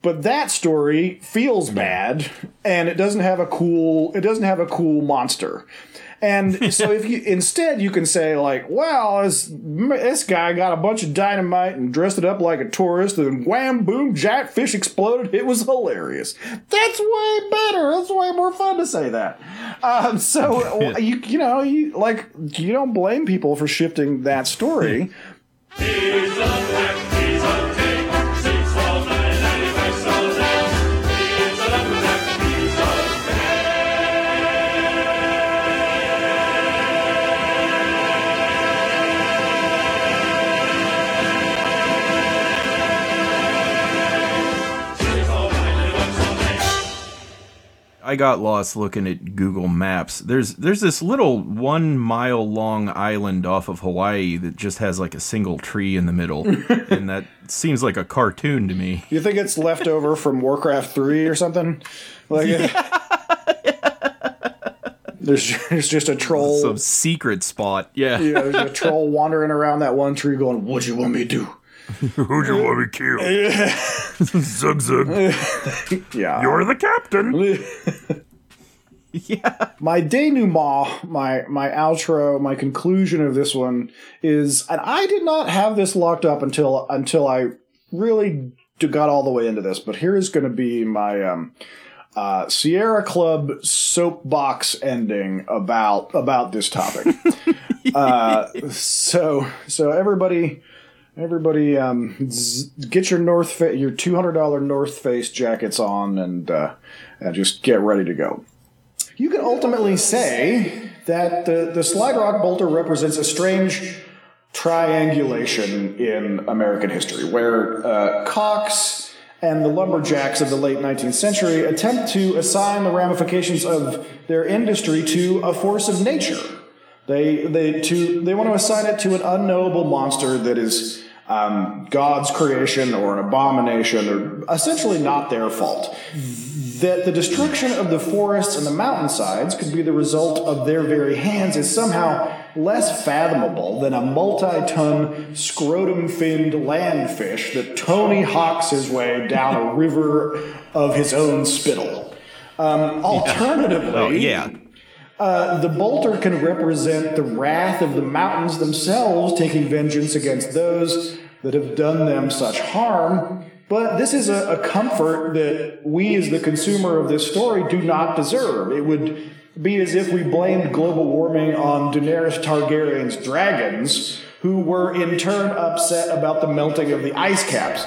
but that story feels bad and it doesn't have a cool it doesn't have a cool monster and so if you instead you can say like well this, this guy got a bunch of dynamite and dressed it up like a tourist and wham boom giant fish exploded. It was hilarious. That's way better. That's way more fun to say that. Um, so you you know you like you don't blame people for shifting that story I got lost looking at Google Maps. There's there's this little one mile long island off of Hawaii that just has like a single tree in the middle, and that seems like a cartoon to me. You think it's left over from Warcraft 3 or something? Like there's, there's just a troll. Some secret spot. Yeah. yeah, there's a troll wandering around that one tree going, What you want me to do? Who'd you want me to kill? zug zug. Yeah. You're the captain. yeah. my denouement, my my outro, my conclusion of this one is, and I did not have this locked up until until I really got all the way into this. But here is going to be my um, uh, Sierra Club soapbox ending about about this topic. uh, so so everybody. Everybody, um, z- get your North Fa- your two hundred dollar North Face jackets on, and uh, and just get ready to go. You can ultimately say that the, the slide rock bolter represents a strange triangulation in American history, where uh, Cox and the lumberjacks of the late 19th century attempt to assign the ramifications of their industry to a force of nature. They they to they want to assign it to an unknowable monster that is um, God's creation or an abomination, or essentially not their fault. That the destruction of the forests and the mountainsides could be the result of their very hands is somehow less fathomable than a multi-ton scrotum-finned landfish that Tony hawks his way down a river of his own spittle. Um, alternatively, Oh yeah. Uh, the bolter can represent the wrath of the mountains themselves taking vengeance against those that have done them such harm. But this is a, a comfort that we, as the consumer of this story, do not deserve. It would be as if we blamed global warming on Daenerys Targaryen's dragons, who were in turn upset about the melting of the ice caps.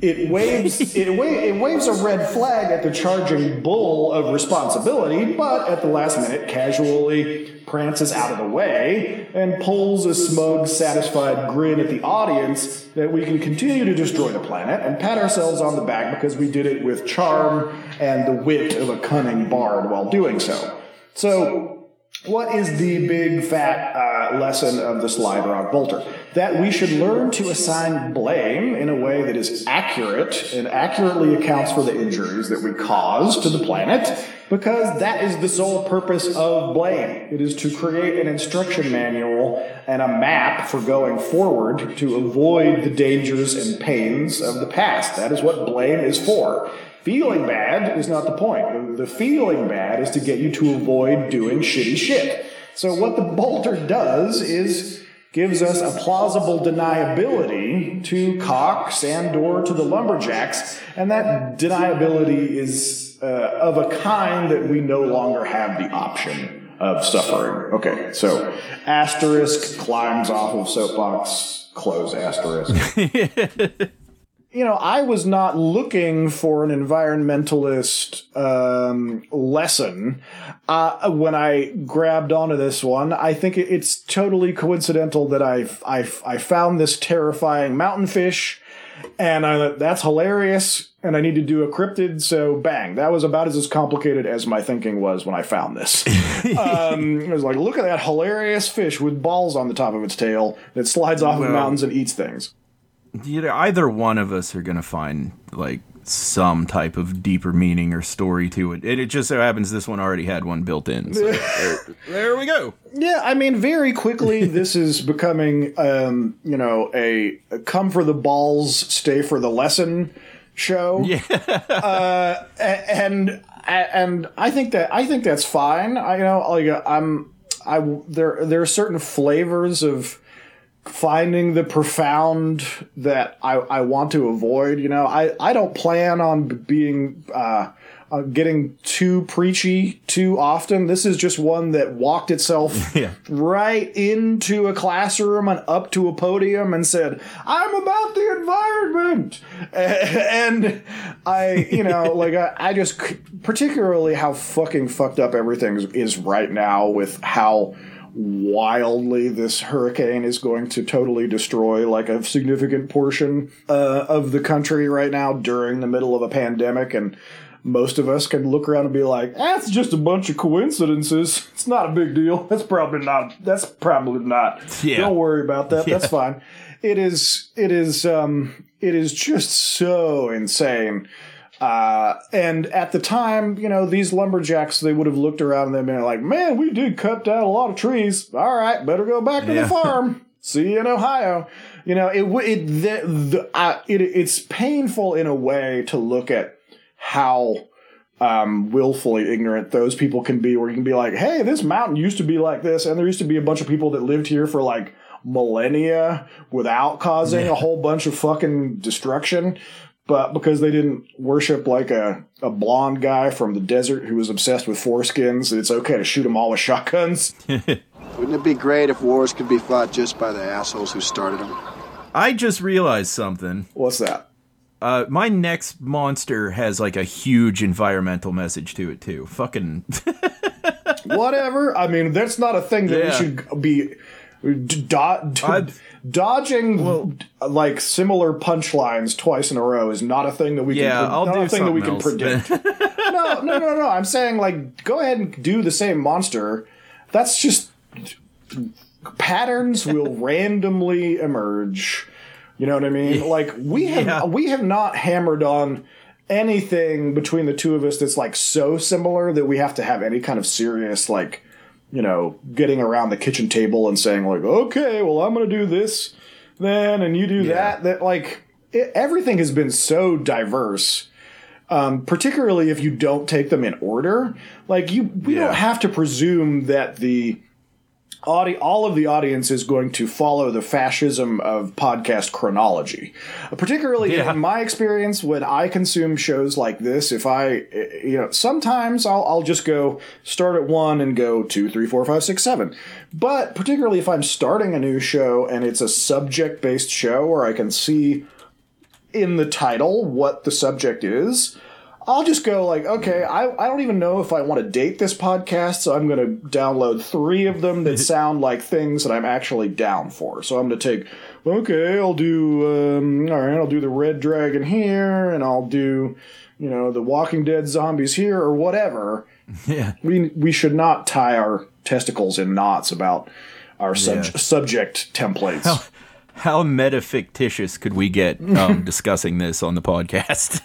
It waves it, wa- it waves a red flag at the charging bull of responsibility, but at the last minute casually prances out of the way and pulls a smug, satisfied grin at the audience that we can continue to destroy the planet and pat ourselves on the back because we did it with charm and the wit of a cunning bard while doing so. So what is the big fat uh, lesson of the Slide Rock Bolter? That we should learn to assign blame in a way that is accurate and accurately accounts for the injuries that we cause to the planet, because that is the sole purpose of blame. It is to create an instruction manual and a map for going forward to avoid the dangers and pains of the past. That is what blame is for. Feeling bad is not the point. The feeling bad is to get you to avoid doing shitty shit. So what the bolter does is gives us a plausible deniability to Cox and or to the lumberjacks, and that deniability is uh, of a kind that we no longer have the option of suffering. Okay, so asterisk climbs off of soapbox, close asterisk you know, I was not looking for an environmentalist um, lesson uh, when I grabbed onto this one. I think it's totally coincidental that I I I found this terrifying mountain fish, and I thought that's hilarious. And I need to do a cryptid, so bang! That was about as, as complicated as my thinking was when I found this. um, it was like, look at that hilarious fish with balls on the top of its tail that slides off of mountains and eats things. Either either one of us are gonna find like some type of deeper meaning or story to it. It just so happens this one already had one built in. So there, there we go. Yeah, I mean, very quickly, this is becoming, um, you know, a, a come for the balls, stay for the lesson show. Yeah. uh, and and I think that I think that's fine. I you know like I'm I there there are certain flavors of finding the profound that I, I want to avoid. You know, I, I don't plan on being uh, uh, getting too preachy too often. This is just one that walked itself Yeah. right into a classroom and up to a podium and said, "I'm about the environment," and I, you know, like I, I just particularly how fucking fucked up everything is right now with how wildly this hurricane is going to totally destroy like a significant portion uh, of the country right now during the middle of a pandemic and most of us can look around and be like that's just a bunch of coincidences. It's not a big deal. That's probably not that's probably not. Yeah. don't worry about that. That's fine. It is it is um it is just so insane uh, and at the time, you know, these lumberjacks, they would have looked around and they'd been like, man, we did cut down a lot of trees. All right, better go back to Yeah. the farm. See you in Ohio. You know, it, it, the, the, uh, it, it's painful in a way to look at how, um, willfully ignorant those people can be, where you can be like, hey, this mountain used to be like this, and there used to be a bunch of people that lived here for like millennia without causing a whole bunch of fucking destruction but because they didn't worship like a, a blonde guy from the desert who was obsessed with foreskins, it's okay to shoot them all with shotguns. Wouldn't it be great if wars could be fought just by the assholes who started them? I just realized something. What's that? Uh, my next monster has like a huge environmental message to it too. Fucking Whatever. I mean, that's not a thing that we should be d- do- dodging. like similar punchlines twice in a row is not a thing that we Yeah, can. I'll not do a thing that we can else. predict. no, no, no, no. I'm saying like go ahead and do the same monster. That's just patterns will randomly emerge. You know what I mean? Like we have Yeah. we have not hammered on anything between the two of us that's like so similar that we have to have any kind of serious like you know getting around the kitchen table and saying like okay well i'm gonna do this then and you do that. That like it, everything has been so diverse um, particularly if you don't take them in order. Like you we Yeah. don't have to presume that the audi- all of the audience is going to follow the fascism of podcast chronology. Particularly Yeah. in my experience, when I consume shows like this, if I, you know, sometimes I'll, I'll just go start at one and go two, three, four, five, six, seven. But particularly if I'm starting a new show and it's a subject based show where I can see in the title what the subject is, I'll just go like, okay, I, I don't even know if I want to date this podcast, so I'm going to download three of them that sound like things that I'm actually down for. So I'm going to take, okay, I'll do, um, all right, I'll do the Red Dragon here, and I'll do, you know, the Walking Dead zombies here, or whatever. Yeah. We we should not tie our testicles in knots about our sub- Yeah. subject templates. How metafictitious could we get um, discussing this on the podcast?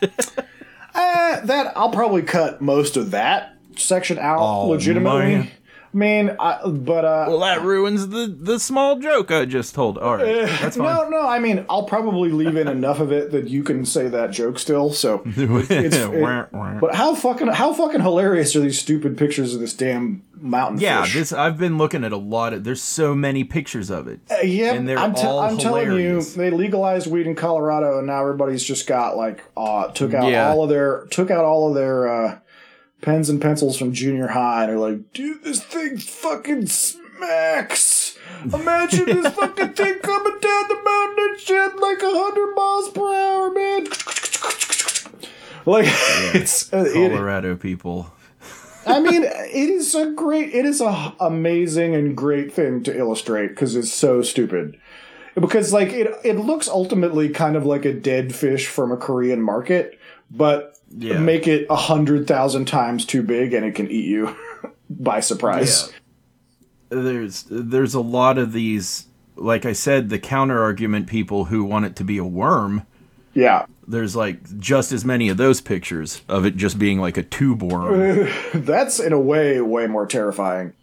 Eh, that I'll probably cut most of that section out Oh, legitimately. man. I mean, I, but uh, well, that ruins the, the small joke I just told. All right. That's fine. no, no. I mean, I'll probably leave in enough of it that you can say that joke still. So, it's, it- but how fucking how fucking hilarious are these stupid pictures of this damn mountain yeah, fish? this I've been looking at a lot of. There's so many pictures of it. Uh, yeah, and they're I'm, te- all I'm telling you, they legalized weed in Colorado, and now everybody's just got like uh, took out Yeah. all of their took out all of their uh, pens and pencils from junior high, and they're like, dude, this thing fucking smacks. Imagine this fucking thing coming down the mountain and shit like hundred miles per hour, man. Like it's uh, it, Colorado people. I mean, it is a great, it is a amazing and great thing to illustrate because it's so stupid. Because like it, it looks ultimately kind of like a dead fish from a Korean market, but Yeah. make it a hundred thousand times too big and it can eat you by surprise. There's there's a lot of these. Like I said, the counter argument people who want it to be a worm. Yeah, There's like just as many of those pictures of it just being like a tube worm. that's in a way way more terrifying.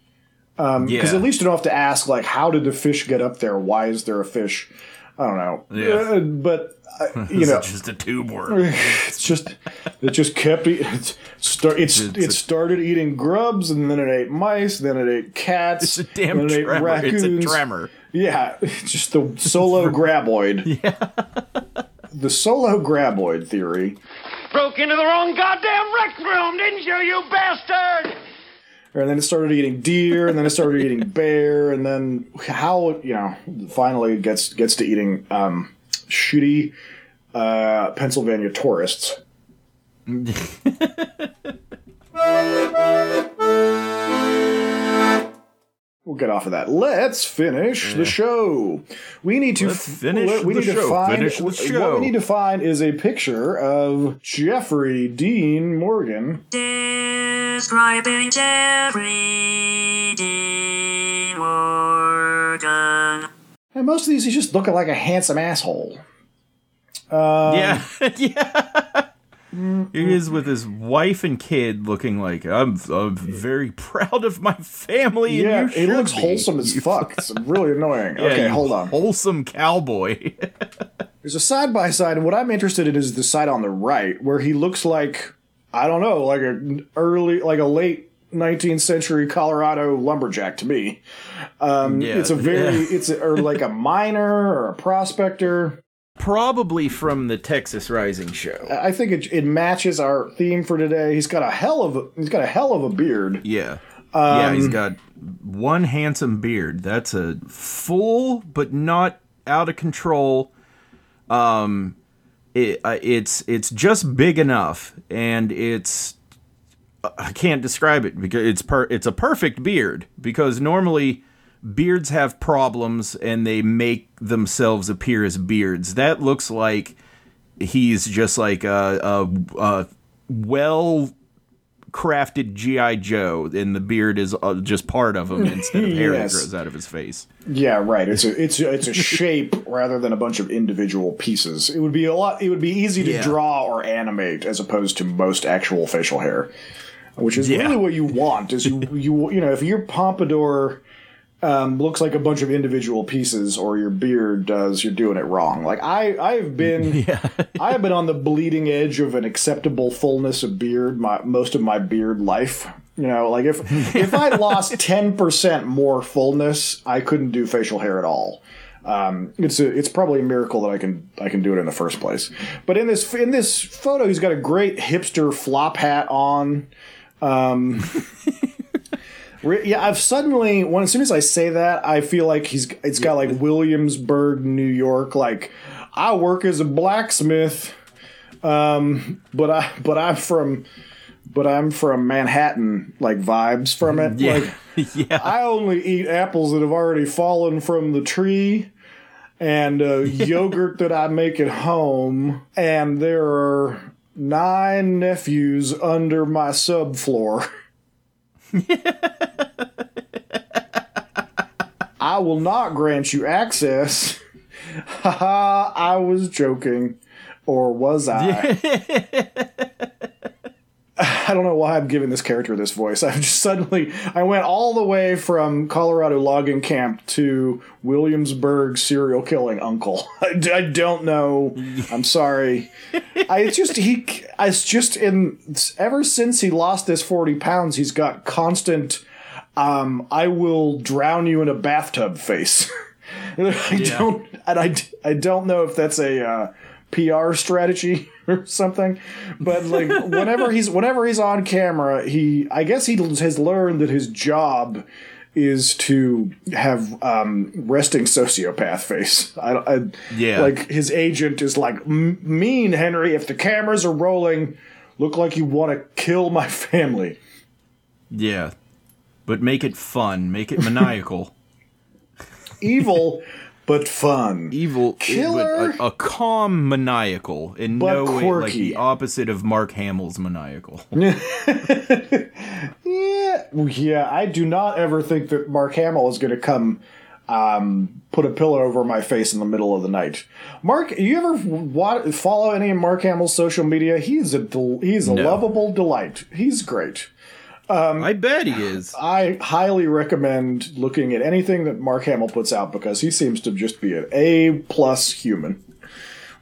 Um because yeah. at least you don't have to ask like, how did the fish get up there? Why is there a fish? I don't know. Yeah. Uh, but uh, you know It's just a tube worm. it's just it just kept eating. It's start it's, It's it a- started eating grubs and then it ate mice then it ate cats It's a damn then it ate tremor. It's a raccoons. tremor. yeah it's just the solo graboid yeah the solo graboid theory Broke into the wrong goddamn rec room, didn't you, you bastard? And then it started eating deer and then it started eating bear and then how you know finally it gets gets to eating um shitty uh pennsylvania tourists We'll get off of that. Let's finish the show. We need to Let's finish we the need to show. find Finish the show. what we need to find is a picture of Jeffrey Dean Morgan. Describing Jeffrey D. Morgan. And most of these he's just looking like a handsome asshole. Um, yeah, yeah. He is with his wife and kid, looking like I'm. I'm very proud of my family. Yeah, and you it looks be. wholesome as fuck. It's really annoying. Yeah, okay, hold on. Wholesome cowboy. There's a side by side, and what I'm interested in is the side on the right, where he looks like I don't know, like an early, like a late 19th century Colorado lumberjack to me. Um, Yeah, it's a very, yeah. it's a, or like a miner or a prospector. Probably from the Texas Rising show. I think it, it matches our theme for today. He's got a hell of a, he's got a hell of a beard. Yeah. yeah, Um, he's got one handsome beard. That's a full but not out of control. Um it, uh, it's it's just big enough and it's I can't describe it because it's per it's a perfect beard because normally beards have problems and they make themselves appear as beards. That looks like he's just like a, a, a well crafted GI Joe, and the beard is uh, just part of him instead of hair Yes. that grows out of his face. Yeah, right. It's a it's a, it's a shape rather than a bunch of individual pieces. It would be a lot. It would be easy to Yeah. draw or animate as opposed to most actual facial hair, which is Yeah. really what you want. Is you you you know if your pompadour um, looks like a bunch of individual pieces, or your beard does, you're doing it wrong. Like I I've been yeah. I have been on the bleeding edge of an acceptable fullness of beard my most of my beard life. You know, like if if I lost ten percent more fullness, I couldn't do facial hair at all. Um, it's a, it's probably a miracle that I can I can do it in the first place. But in this in this photo, he's got a great hipster flop hat on. Um, yeah, I've suddenly when as soon as I say that, I feel like he's it's got like Williamsburg, New York, like I work as a blacksmith, um, but I but I'm from but I'm from Manhattan, like vibes from it. Yeah. Like yeah. I only eat apples that have already fallen from the tree and uh, yogurt that I make at home. And there are nine nephews under my subfloor. I will not grant you access. Haha, I was joking. Or was I? I don't know why I'm giving this character this voice. I've just suddenly I went all the way from Colorado logging camp to Williamsburg serial killing uncle. I, I don't know. I'm sorry. I it's just he. It's just in ever since he lost this 40 pounds, he's got constant. Um, I will drown you in a bathtub face. I don't, and I, I don't know if that's a uh, PR strategy or something, but like whenever he's whenever he's on camera, he I guess he has learned that his job is to have um, resting sociopath face. I, I Yeah. like his agent is like mean Henry. If the cameras are rolling, look like you want to kill my family. Yeah. But make it fun. Make it maniacal. Evil, but fun. Evil. Killer? A, a calm maniacal. In no way like the opposite of Mark Hamill's maniacal. Yeah, yeah. I do not ever think that Mark Hamill is going to come um, put a pillow over my face in the middle of the night. Mark, you ever wa- follow any of Mark Hamill's social media? He's a del- he's a No. lovable delight. He's great. Um, I bet he is. I highly recommend looking at anything that Mark Hamill puts out because he seems to just be an A plus human,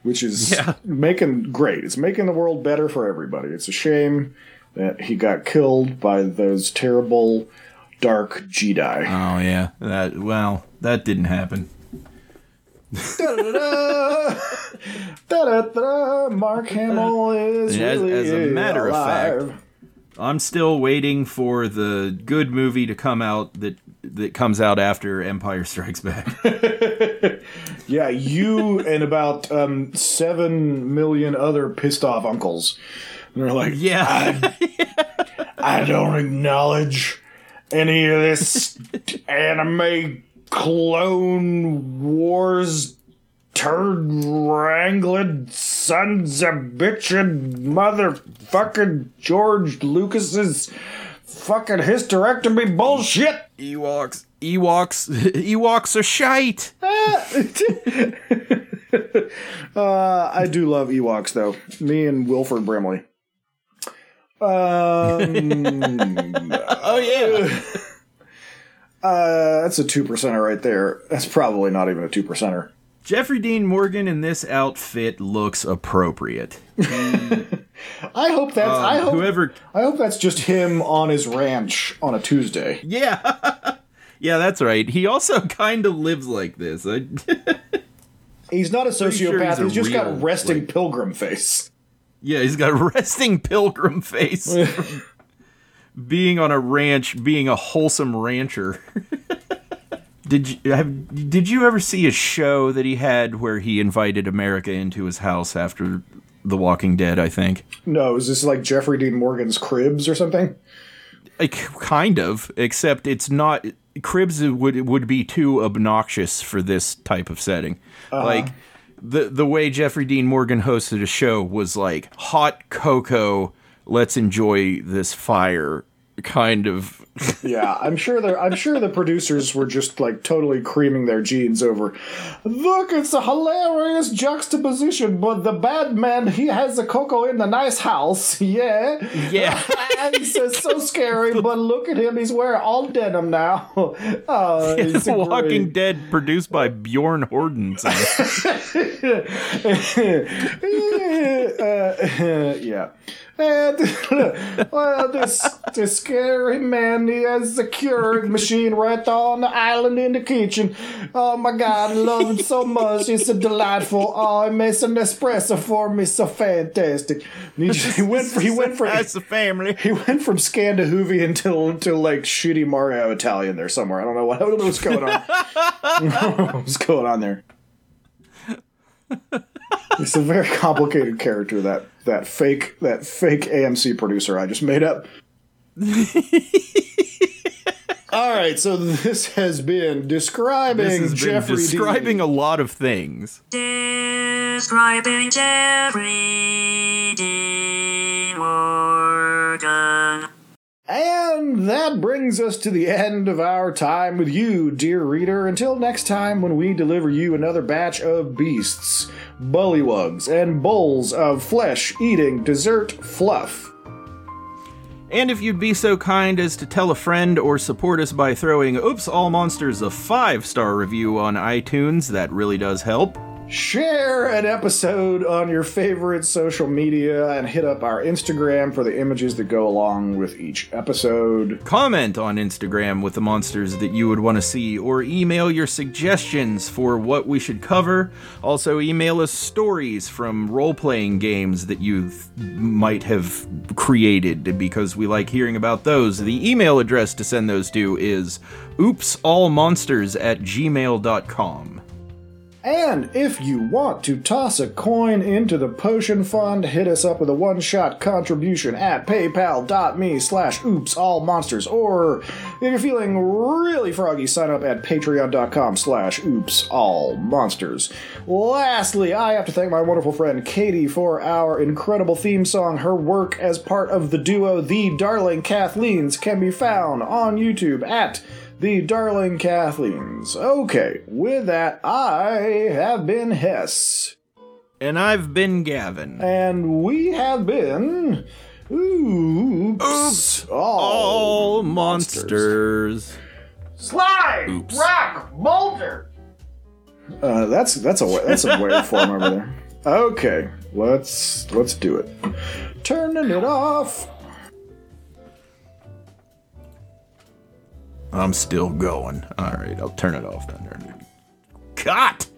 which is Yeah. making great. It's making the world better for everybody. It's a shame that he got killed by those terrible dark Jedi. Oh yeah. That well, that didn't happen. Da-da-da. Da-da-da. Mark Hamill is As- really as a matter of fact, alive. I'm still waiting for the good movie to come out that that comes out after Empire Strikes Back. Yeah, you and about um, seven million other pissed off uncles. And they're like, yeah. I don't acknowledge any of this anime clone wars turd wrangling sons of bitchin' motherfucking George Lucas's fucking hysterectomy bullshit. Ewoks. Ewoks. Ewoks are shite. Uh, I do love Ewoks though. Me and Wilford Brimley. Um, Oh yeah. uh, that's a two percenter right there. That's probably not even a two percenter. Jeffrey Dean Morgan in this outfit looks appropriate. I hope that's. I um, hope. Whoever I hope that's just him on his ranch on a Tuesday. Yeah. yeah, that's right. He also kind of lives like this. He's not a sure sociopath. he's a just real, got resting like- pilgrim face. yeah, he's got a resting pilgrim face. being on a ranch, being a wholesome rancher. Did you have did you ever see a show that he had where he invited America into his house after The Walking Dead, I think? No, is this like Jeffrey Dean Morgan's Cribs or something? Like, kind of, except it's not. Cribs would would be too obnoxious for this type of setting. Uh-huh. Like the the way Jeffrey Dean Morgan hosted a show was like hot cocoa. Let's enjoy this fire, kind of. Yeah, I'm sure they're. I'm sure the producers were just like totally creaming their jeans over. Look, it's a hilarious juxtaposition, but the bad man he has a cocoa in the nice house. Yeah, Yeah. it's uh, so scary. But look at him; he's wearing all denim now. Oh, it's Walking great. Dead, produced by Bjorn Hordenson. uh, yeah. And well, this this scary man, he has the Keurig machine right there on the island in the kitchen. Oh my God, I love him so much. He's so delightful. Oh, he makes an espresso for me, so fantastic. And He, he went for he went for That's the family. he went from Scandahoovian until until like shitty Mario Italian there somewhere. I don't know what I don't know what's going on. What's going on there. It's a very complicated character that that fake that fake AMC producer I just made up. All right, so this has been describing This has been Jeffrey D. describing a lot of things. Describing Jeffrey D. Morgan. And that brings us to the end of our time with you, dear reader. Until next time, when we deliver you another batch of beasts, bullywugs, and bowls of flesh eating dessert fluff. And if you'd be so kind as to tell a friend or support us by throwing Oops All Monsters a five star review on iTunes, that really does help. Share an episode on your favorite social media and hit up our Instagram for the images that go along with each episode. Comment on Instagram with the monsters that you would want to see, or email your suggestions for what we should cover. Also, email us stories from role playing games that you might have created because we like hearing about those. The email address to send those to is oopsallmonsters at gmail.com. And if you want to toss a coin into the potion fund, hit us up with a one-shot contribution at paypal.me slash oopsallmonsters. Or if you're feeling really froggy, sign up at patreon.com slash oopsallmonsters. Lastly, I have to thank my wonderful friend Katie for our incredible theme song. Her work as part of the duo The Darling Kathleen's can be found on YouTube at the Darling Kathleen's. Okay, with that, I have been Hess. And I've been Gavin. And we have been. Oops. Oops. All, All monsters. Slide! Rock! Bolter! Uh, that's that's a that's a waveform over there. Okay, let's let's do it. Turning it off. I'm still going. All right, I'll turn it off then. Cut!